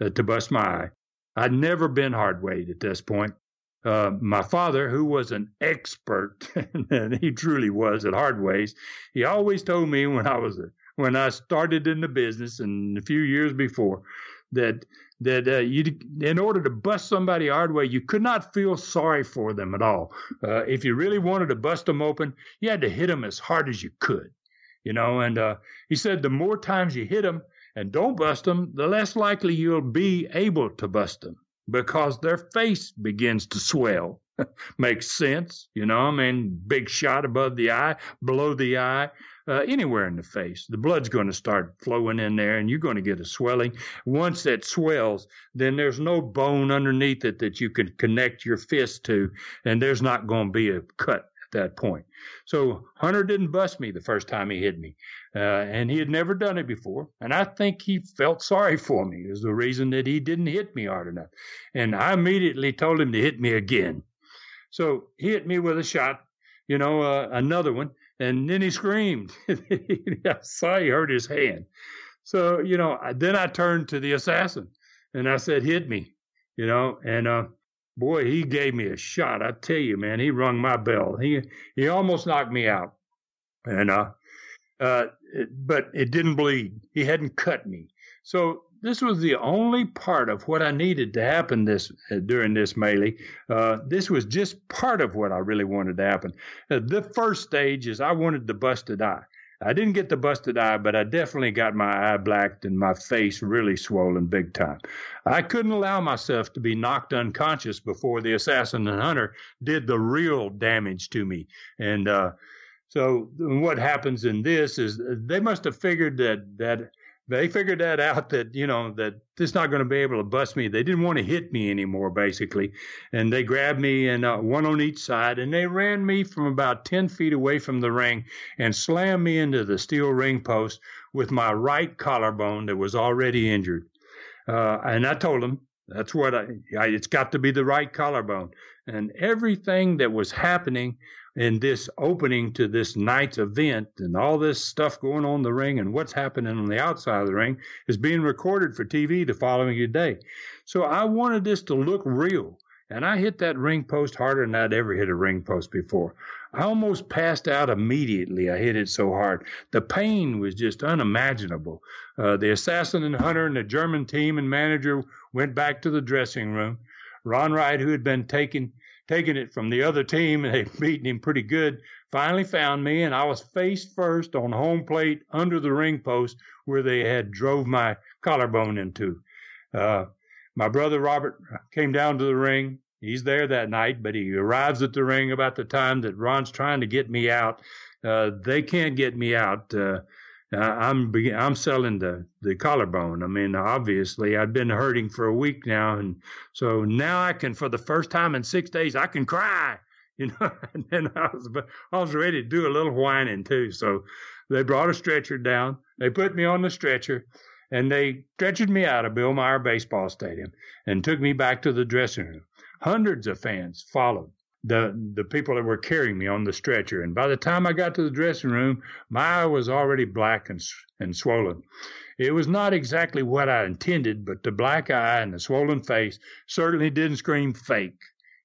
uh, to bust my eye. I'd never been hard way at this point. Uh, my father, who was an expert, and he truly was at hard ways, he always told me when I was when I started in the business and a few years before that that uh, you in order to bust somebody hard way you could not feel sorry for them at all uh, if you really wanted to bust them open you had to hit them as hard as you could you know and uh, he said the more times you hit them and don't bust them the less likely you'll be able to bust them because their face begins to swell makes sense you know i mean big shot above the eye below the eye uh, anywhere in the face. The blood's going to start flowing in there and you're going to get a swelling. Once that swells, then there's no bone underneath it that you can connect your fist to, and there's not going to be a cut that point. So Hunter didn't bust me the first time he hit me, uh, and he had never done it before. And I think he felt sorry for me is the reason that he didn't hit me hard enough. And I immediately told him to hit me again. So he hit me with a shot, you know, uh, another one and then he screamed. I saw he hurt his hand. So, you know, then I turned to the assassin and I said, hit me, you know, and, uh, boy, he gave me a shot. I tell you, man, he rung my bell. He, he almost knocked me out. And, uh, uh, it, but it didn't bleed. He hadn't cut me. So this was the only part of what I needed to happen this uh, during this melee. Uh, this was just part of what I really wanted to happen. Uh, the first stage is I wanted the busted eye. I didn't get the busted eye, but I definitely got my eye blacked and my face really swollen big time. I couldn't allow myself to be knocked unconscious before the assassin and hunter did the real damage to me. And uh, so what happens in this is they must have figured that that they figured that out that you know that this not going to be able to bust me. They didn't want to hit me anymore basically. And they grabbed me and uh, one on each side and they ran me from about 10 feet away from the ring and slammed me into the steel ring post with my right collarbone that was already injured. Uh, and i told them that's what I, I it's got to be the right collarbone. And everything that was happening in this opening to this night's event and all this stuff going on in the ring and what's happening on the outside of the ring is being recorded for TV the following day. So I wanted this to look real. And I hit that ring post harder than I'd ever hit a ring post before. I almost passed out immediately. I hit it so hard. The pain was just unimaginable. Uh, the assassin and hunter and the German team and manager went back to the dressing room. Ron Wright, who had been taking taking it from the other team and they'd beaten him pretty good, finally found me and I was face first on home plate under the ring post where they had drove my collarbone into. Uh, my brother Robert came down to the ring. He's there that night, but he arrives at the ring about the time that Ron's trying to get me out. Uh, they can't get me out. Uh, I'm I'm selling the the collarbone. I mean, obviously, I've been hurting for a week now, and so now I can, for the first time in six days, I can cry. You know, and then I was I was ready to do a little whining too. So they brought a stretcher down. They put me on the stretcher, and they stretchered me out of Bill Meyer Baseball Stadium and took me back to the dressing room. Hundreds of fans followed the the people that were carrying me on the stretcher. And by the time I got to the dressing room, my eye was already black and and swollen. It was not exactly what I intended, but the black eye and the swollen face certainly didn't scream fake.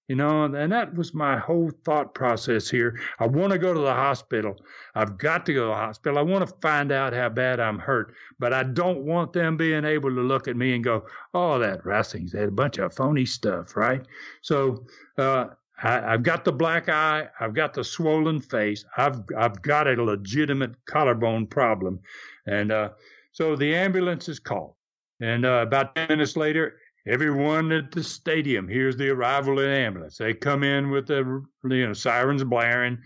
You know, and that was my whole thought process here. I want to go to the hospital. I've got to go to the hospital. I want to find out how bad I'm hurt, but I don't want them being able to look at me and go, "Oh, that wrestling's had a bunch of phony stuff," right? So uh, I, have got the black eye. I've got the swollen face. I've I've got a legitimate collarbone problem, and uh, so the ambulance is called. And uh, about ten minutes later, everyone at the stadium hears the arrival of the ambulance. They come in with the you know sirens blaring,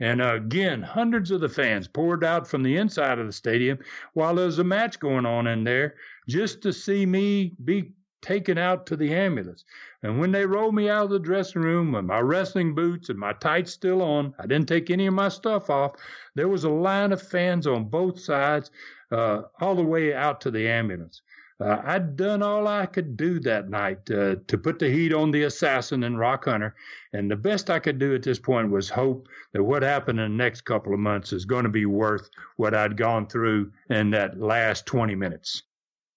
and uh, again, hundreds of the fans poured out from the inside of the stadium while there's a match going on in there just to see me be taken out to the ambulance. And when they rolled me out of the dressing room with my wrestling boots and my tights still on, I didn't take any of my stuff off. There was a line of fans on both sides, uh, all the way out to the ambulance. Uh, I'd done all I could do that night uh, to put the heat on the assassin and Rock Hunter, and the best I could do at this point was hope that what happened in the next couple of months is going to be worth what I'd gone through in that last 20 minutes.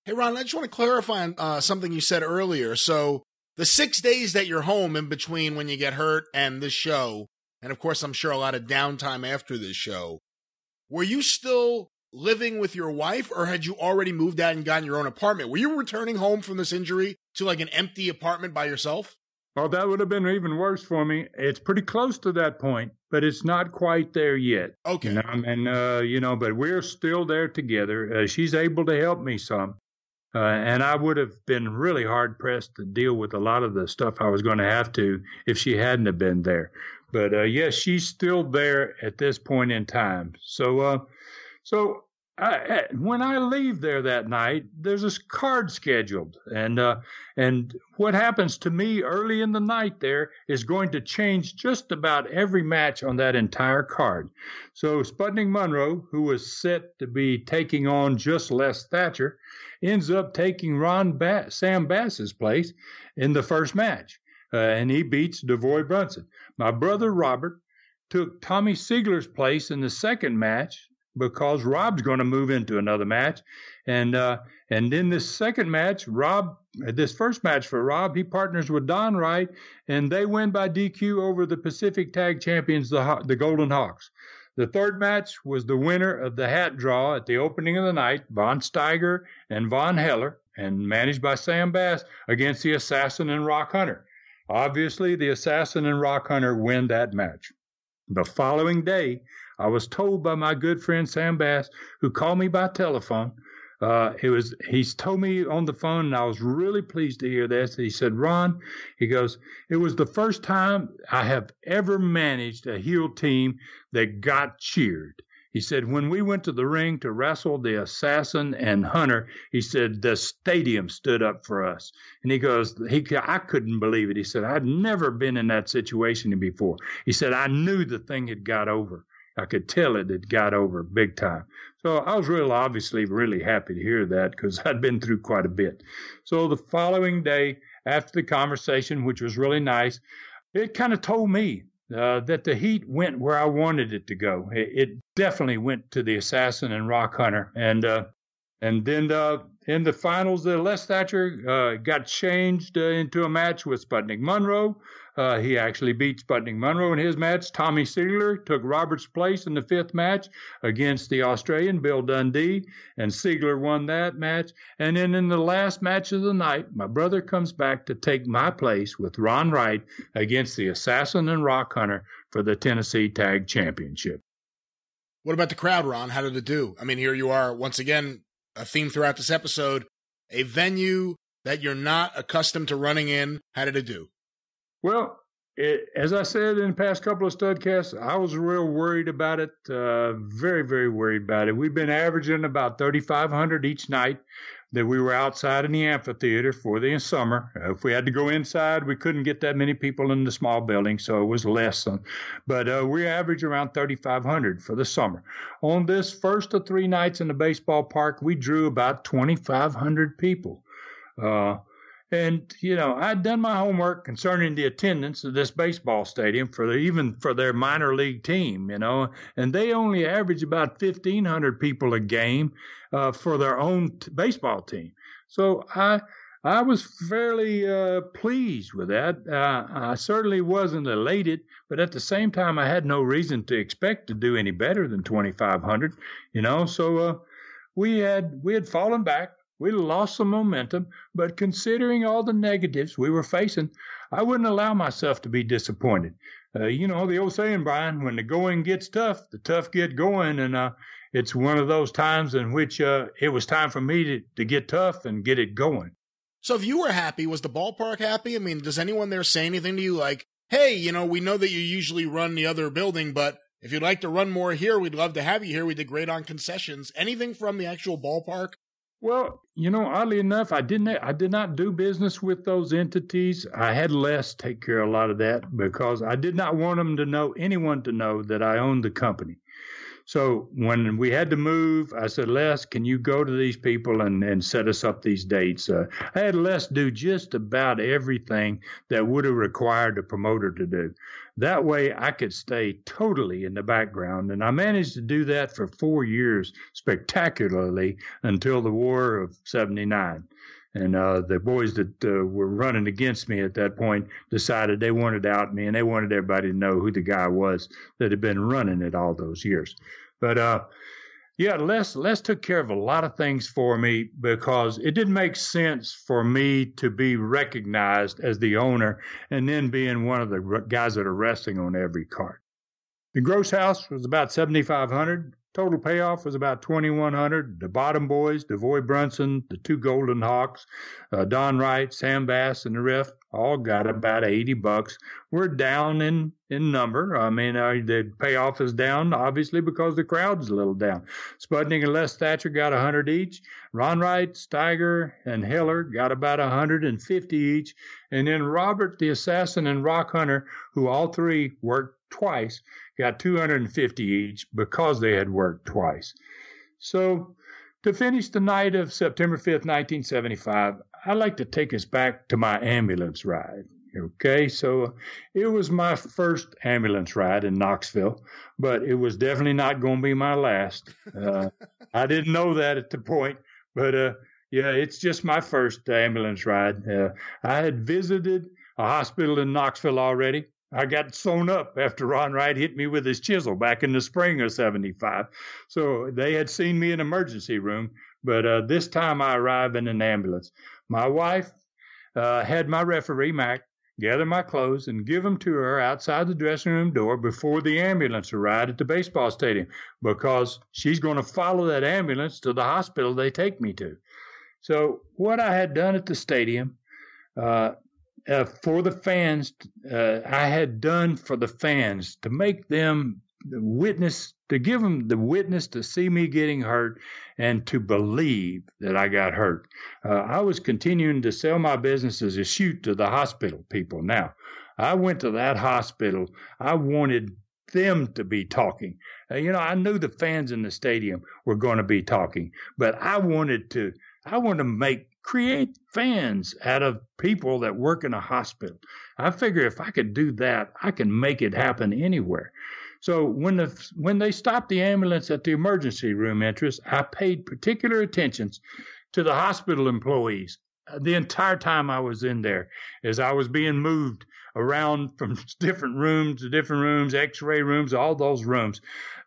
Hey, Ron, I just want to clarify uh, something you said earlier. So, the six days that you're home in between when you get hurt and this show, and of course, I'm sure a lot of downtime after this show, were you still living with your wife or had you already moved out and gotten your own apartment? Were you returning home from this injury to like an empty apartment by yourself? Well, that would have been even worse for me. It's pretty close to that point, but it's not quite there yet. Okay. Know, and, uh, you know, but we're still there together. Uh, she's able to help me some. Uh, and I would have been really hard pressed to deal with a lot of the stuff I was going to have to if she hadn't have been there. But uh, yes, she's still there at this point in time. So, uh, so I, when I leave there that night, there's this card scheduled, and uh, and what happens to me early in the night there is going to change just about every match on that entire card. So Sputnik Monroe, who was set to be taking on just Les Thatcher, ends up taking Ron ba- Sam Bass's place in the first match, uh, and he beats Devoy Brunson. My brother Robert took Tommy Seigler's place in the second match because Rob's going to move into another match, and uh, and in this second match, Rob, this first match for Rob, he partners with Don Wright, and they win by DQ over the Pacific Tag Champions, the the Golden Hawks. The third match was the winner of the hat draw at the opening of the night, Von Steiger and Von Heller, and managed by Sam Bass against the Assassin and Rock Hunter. Obviously, the Assassin and Rock Hunter win that match. The following day, I was told by my good friend Sam Bass, who called me by telephone. Uh, it was he's told me on the phone, and I was really pleased to hear this. He said, "Ron," he goes, "It was the first time I have ever managed a heel team that got cheered." He said, when we went to the ring to wrestle the assassin and hunter, he said, the stadium stood up for us. And he goes, he, I couldn't believe it. He said, I'd never been in that situation before. He said, I knew the thing had got over. I could tell it had got over big time. So I was real obviously really happy to hear that because I'd been through quite a bit. So the following day, after the conversation, which was really nice, it kind of told me uh, that the heat went where I wanted it to go. It, it, definitely went to the assassin and rock hunter, and uh, and then uh, in the finals, uh, Les Thatcher uh, got changed uh, into a match with Sputnik Monroe. Uh, he actually beat Sputnik Monroe in his match. Tommy Seigler took Robert's place in the fifth match against the Australian Bill Dundee, and Seigler won that match. And then in the last match of the night, my brother comes back to take my place with Ron Wright against the Assassin and Rock Hunter for the Tennessee Tag Championship. What about the crowd, Ron? How did it do? I mean, here you are once again, a theme throughout this episode, a venue that you're not accustomed to running in? How did it do? Well, it, as I said in the past couple of studcasts, I was real worried about it. Uh, very, very worried about it. We've been averaging about 3,500 each night that we were outside in the amphitheater for the summer. If we had to go inside, we couldn't get that many people in the small building, so it was less. But uh, we average around 3,500 for the summer. On this first of three nights in the baseball park, we drew about 2,500 people. Uh, and you know, I'd done my homework concerning the attendance of this baseball stadium for the, even for their minor league team. You know, and they only average about fifteen hundred people a game uh, for their own t- baseball team. So I. I was fairly uh, pleased with that. Uh, I certainly wasn't elated, but at the same time, I had no reason to expect to do any better than 2,500. You know, so uh, we had we had fallen back we lost some momentum, but considering all the negatives we were facing, I wouldn't allow myself to be disappointed. Uh, you know the old saying, Brian, when the going gets tough, the tough get going, and uh, it's one of those times in which uh, it was time for me to, to get tough and get it going. So if you were happy, was the ballpark happy? I mean, does anyone there say anything to you like, hey, you know, we know that you usually run the other building, but if you'd like to run more here, we'd love to have you here. We did great on concessions. Anything from the actual ballpark well, you know, oddly enough, I didn't. I did not do business with those entities. I had Les take care of a lot of that because I did not want them to know anyone to know that I owned the company. So when we had to move, I said, Les, can you go to these people and, and set us up these dates? Uh, I had Les do just about everything that would have required a promoter to do. That way I could stay totally in the background. And I managed to do that for four years spectacularly until the War of 79. And uh, the boys that uh, were running against me at that point decided they wanted to out me and they wanted everybody to know who the guy was that had been running it all those years. But uh, yeah, Les Les took care of a lot of things for me because it didn't make sense for me to be recognized as the owner and then being one of the guys that are resting on every card. The gross house was about 7,500. Total payoff was about 2,100. The bottom boys, Devoy Brunson, the two Golden Hawks, uh, Don Wright, Sam Bass, and the ref all got about 80 bucks. We're down in, in number. I mean, uh, the payoff is down, obviously, because the crowd's a little down. Sputnik and Les Thatcher got 100 each. Ron Wright, Steiger, and Heller got about 150 each. And then Robert the Assassin and Rock Hunter, who all three worked twice, got 250 each because they had worked twice. So to finish the night of September 5th, 1975, I'd like to take us back to my ambulance ride. Okay, so it was my first ambulance ride in Knoxville, but it was definitely not going to be my last. Uh, I didn't know that at the point, but uh, yeah, it's just my first ambulance ride. Uh, I had visited a hospital in Knoxville already. I got sewn up after Ron Wright hit me with his chisel back in the spring of 75. So they had seen me in emergency room, but uh, this time I arrived in an ambulance. My wife uh, had my referee, Mac, gather my clothes and give them to her outside the dressing room door before the ambulance arrived at the baseball stadium because she's going to follow that ambulance to the hospital they take me to. So, what I had done at the stadium, uh, uh, for the fans, uh, I had done for the fans to make them the witness, to give them the witness to see me getting hurt and to believe that I got hurt. Uh, I was continuing to sell my business as a shoot to the hospital people. Now, I went to that hospital. I wanted them to be talking. Uh, you know, I knew the fans in the stadium were going to be talking, but I wanted to I wanted to make create fans out of people that work in a hospital. I figure if I could do that, I can make it happen anywhere. So when the when they stopped the ambulance at the emergency room entrance, I paid particular attention to the hospital employees the entire time I was in there, as I was being moved around from different rooms to different rooms, X-ray rooms, all those rooms.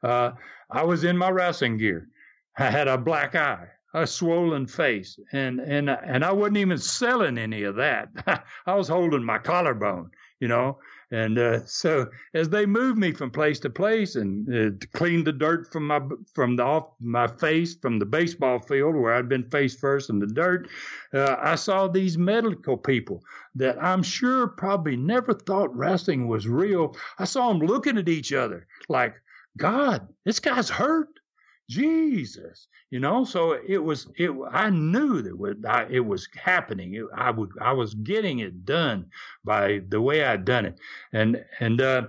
Uh, I was in my wrestling gear. I had a black eye a swollen face, and and and I wasn't even selling any of that. I was holding my collarbone, you know, And uh, so as they moved me from place to place and uh, cleaned the dirt from my from the off my face from the baseball field where I'd been face first in the dirt, uh, I saw these medical people that I'm sure probably never thought wrestling was real. I saw them looking at each other like, God, this guy's hurt. Jesus, you know. So it was. It. I knew that it was happening. It, I would. I was getting it done by the way I'd done it, and and. uh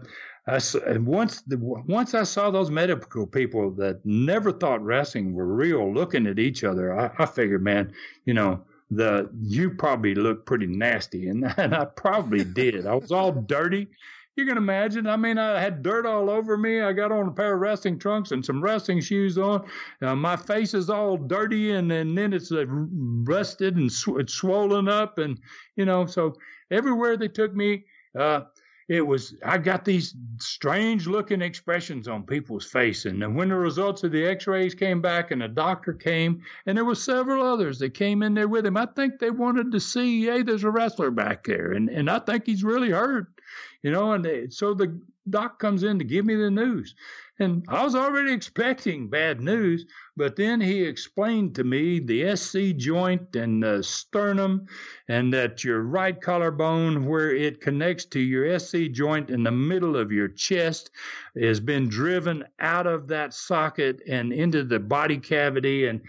I, once the, once I saw those medical people that never thought wrestling were real looking at each other, I, I figured, man, you know, the you probably look pretty nasty, and, and I probably did. I was all dirty, you can imagine. I mean, I had dirt all over me. I got on a pair of wrestling trunks and some wrestling shoes on. Uh, my face is all dirty, and, and then it's uh, rusted and sw- it's swollen up, and you know. So everywhere they took me, uh, it was I got these strange looking expressions on people's face. And then when the results of the X-rays came back, and the doctor came, and there were several others that came in there with him. I think they wanted to see, hey, there's a wrestler back there, and and I think he's really hurt you know, and they, so the doc comes in to give me the news. And I was already expecting bad news, but then he explained to me the SC joint and the sternum, and that your right collarbone, where it connects to your SC joint in the middle of your chest, has been driven out of that socket and into the body cavity. And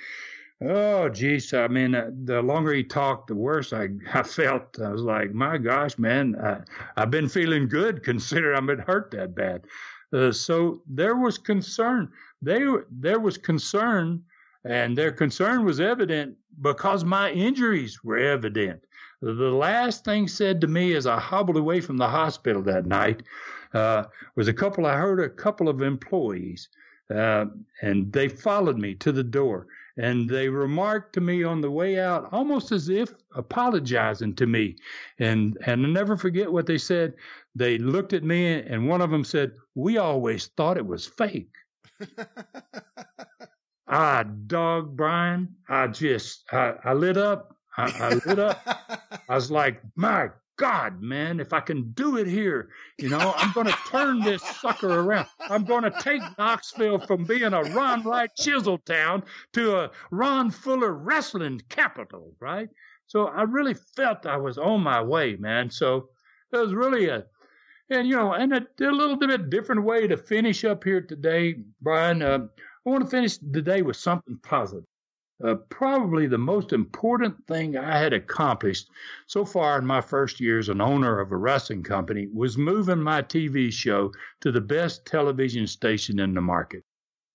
Oh, geez. I mean, uh, the longer he talked, the worse I, I felt. I was like, my gosh, man, uh, I've been feeling good considering I've been hurt that bad. Uh, so there was concern. They, there was concern, and their concern was evident because my injuries were evident. The last thing said to me as I hobbled away from the hospital that night uh, was a couple, I heard a couple of employees, uh, and they followed me to the door and they remarked to me on the way out almost as if apologizing to me. And and I'll never forget what they said. They looked at me and one of them said we always thought it was fake. Ah dog brian. I just i, I lit up. I, I lit up. I was like my God, man, if I can do it here, you know, I'm going to turn this sucker around. I'm going to take Knoxville from being a Ron Wright chisel town to a Ron Fuller wrestling capital, right? So I really felt I was on my way, man. So it was really a, and you know, and a, a little bit different way to finish up here today, Brian. Uh, I want to finish the day with something positive uh, probably the most important thing I had accomplished so far in my first year as an owner of a wrestling company was moving my TV show to the best television station in the market.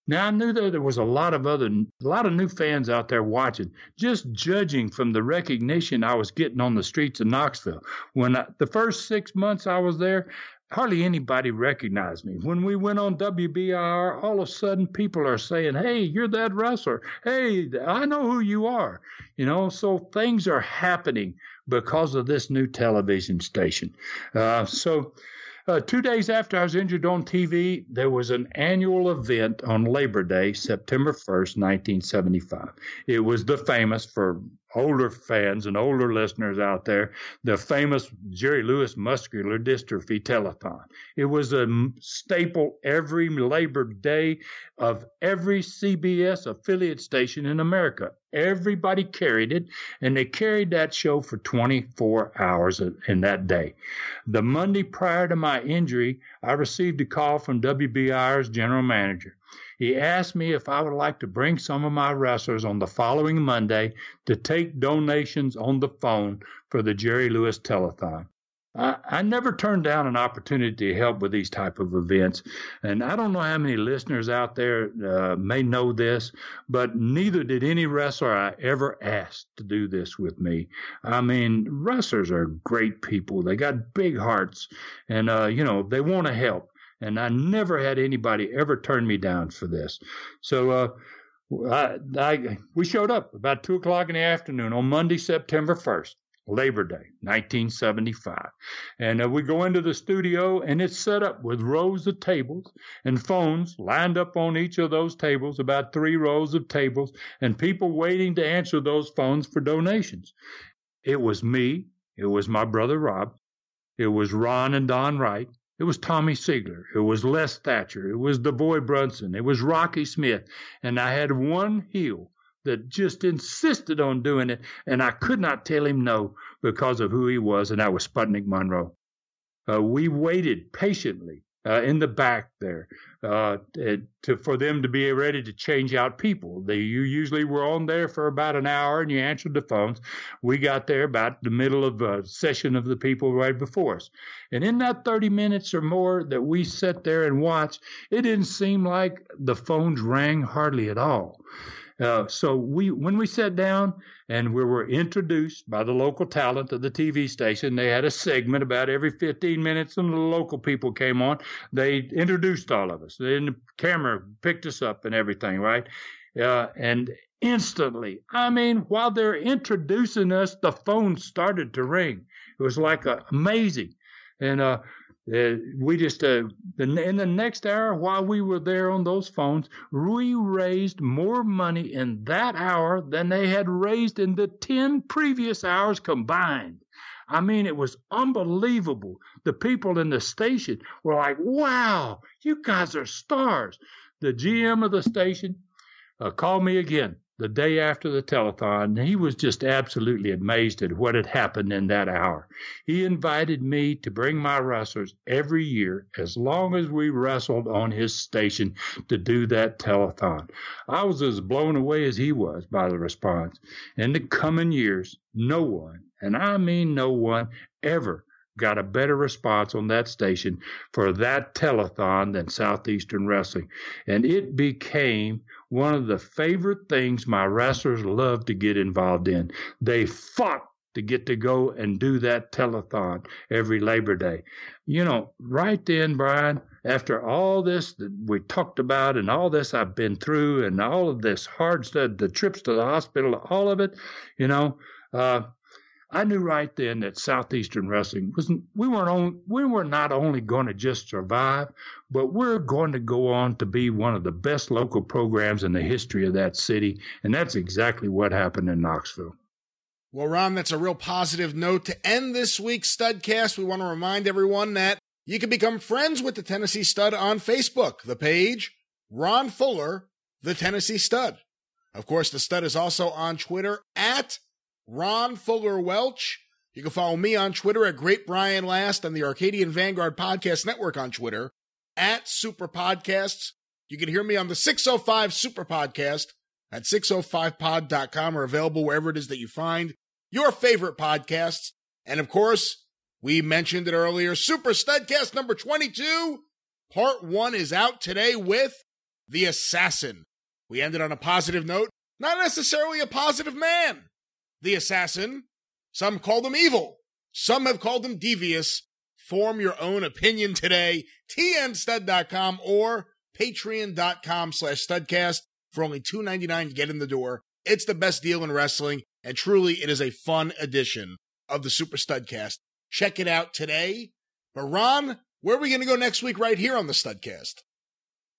Now I knew that there was a lot of other, a lot of new fans out there watching, just judging from the recognition I was getting on the streets of Knoxville. When I, the first six months I was there, hardly anybody recognized me. When we went on WBIR, all of a sudden people are saying, Hey, you're that wrestler. Hey, I know who you are. You know, so things are happening because of this new television station. Uh, so, uh, two days after I was injured on TV, there was an annual event on Labor Day, September 1st, 1975. It was the famous, for older fans and older listeners out there, the famous Jerry Lewis muscular dystrophy telethon. It was a staple every Labor Day of every CBS affiliate station in America. Everybody carried it, and they carried that show for 24 hours in that day. The Monday prior to my injury, I received a call from WBIR's general manager. He asked me if I would like to bring some of my wrestlers on the following Monday to take donations on the phone for the Jerry Lewis Telethon. I, never turned down an opportunity to help with these type of events, and I don't know how many listeners out there uh, may know this, but neither did any wrestler I ever asked to do this with me. I mean, wrestlers are great people; they got big hearts, and uh, you know they want to help and I never had anybody ever turn me down for this. So uh, I, I, we showed up about two o'clock in the afternoon on Monday, September first. Labor Day, 1975. And uh, we go into the studio, and it's set up with rows of tables and phones lined up on each of those tables, about three rows of tables, and people waiting to answer those phones for donations. It was me, it was my brother Rob, It was Ron and Don Wright. It was Tommy Seigler. It was Les Thatcher. It was DeVoy Brunson. It was Rocky Smith. And I had one heel that just insisted on doing it, and I could not tell him no because of who he was, and that was Sputnik Monroe. Uh, we waited patiently uh, in the back there uh, to, for them to be ready to change out people. They you usually were on there for about an hour and you answered the phones. We got there about the middle of a session of the people right before us. And in that 30 minutes or more that we sat there and watched, it didn't seem like the phones rang hardly at all. Uh, so we, when we sat down and we were introduced by the local talent of the TV station, they had a segment about every 15 minutes, and the local people came on. They introduced all of us. Then the camera picked us up and everything, right? Uh, and instantly, I mean, while they're introducing us, the phone started to ring. It was like uh, amazing. And uh, uh, we just uh, in the next hour while we were there on those phones, we raised more money in that hour than they had raised in the ten previous hours combined. I mean, it was unbelievable. The people in the station were like, "Wow, you guys are stars." The GM of the station uh, called me again the day after the telethon, he was just absolutely amazed at what had happened in that hour. He invited me to bring my wrestlers every year as long as we wrestled on his station to do that telethon. I was as blown away as he was by the response. In the coming years, no one, and I mean no one, ever got a better response on that station for that telethon than Southeastern Wrestling. And it became one of the favorite things my wrestlers love to get involved in. They fought to get to go and do that telethon every Labor Day. You know, right then, Brian, after all this that we talked about and all this I've been through and all of this hard stuff, the trips to the hospital, all of it, you know, uh, I knew right then that Southeastern Wrestling wasn't. We weren't on. We were not only going to just survive, but we're going to go on to be one of the best local programs in the history of that city, and that's exactly what happened in Knoxville. Well, Ron, that's a real positive note to end this week's Studcast. We want to remind everyone that you can become friends with the Tennessee Stud on Facebook. The page Ron Fuller, the Tennessee Stud. Of course, the Stud is also on Twitter at Ron Fuller Welch. You can follow me on Twitter at Great Brian Last and the Arcadian Vanguard Podcast Network on Twitter at Super Podcasts. You can hear me on the 605 Super Podcast at 605pod.com or available wherever it is that you find your favorite podcasts. And of course, we mentioned it earlier, Super Studcast number 22. Part one is out today with The Assassin. We ended on a positive note, not necessarily a positive man the assassin. Some call them evil. Some have called them devious. Form your own opinion today. tnstud.com or patreon.com slash studcast for only $2.99 to get in the door. It's the best deal in wrestling, and truly it is a fun edition of the Super Studcast. Check it out today. But Ron, where are we going to go next week right here on the Studcast?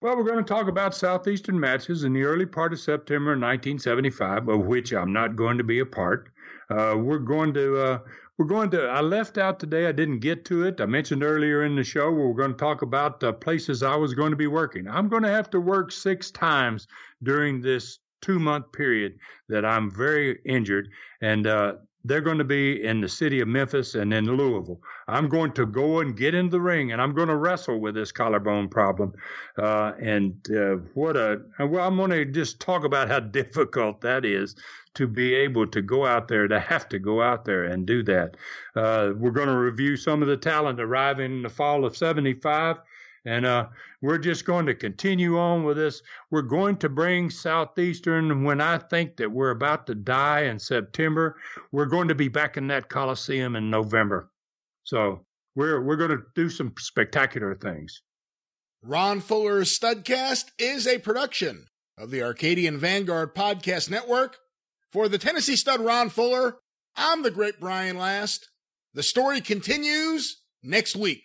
Well, we're going to talk about Southeastern matches in the early part of September 1975, of which I'm not going to be a part. Uh, we're going to uh, we're going to. I left out today. I didn't get to it. I mentioned earlier in the show we're going to talk about uh, places I was going to be working. I'm going to have to work six times during this two month period that I'm very injured, and uh, they're going to be in the city of Memphis and in Louisville. I'm going to go and get in the ring and I'm going to wrestle with this collarbone problem. Uh, and uh, what a, well, I'm going to just talk about how difficult that is to be able to go out there, to have to go out there and do that. Uh, we're going to review some of the talent arriving in the fall of 75. And uh, we're just going to continue on with this. We're going to bring Southeastern when I think that we're about to die in September. We're going to be back in that Coliseum in November. So we're we're going to do some spectacular things. Ron Fuller's Studcast is a production of the Arcadian Vanguard Podcast Network. For the Tennessee Stud Ron Fuller, I'm the great Brian Last. The story continues next week.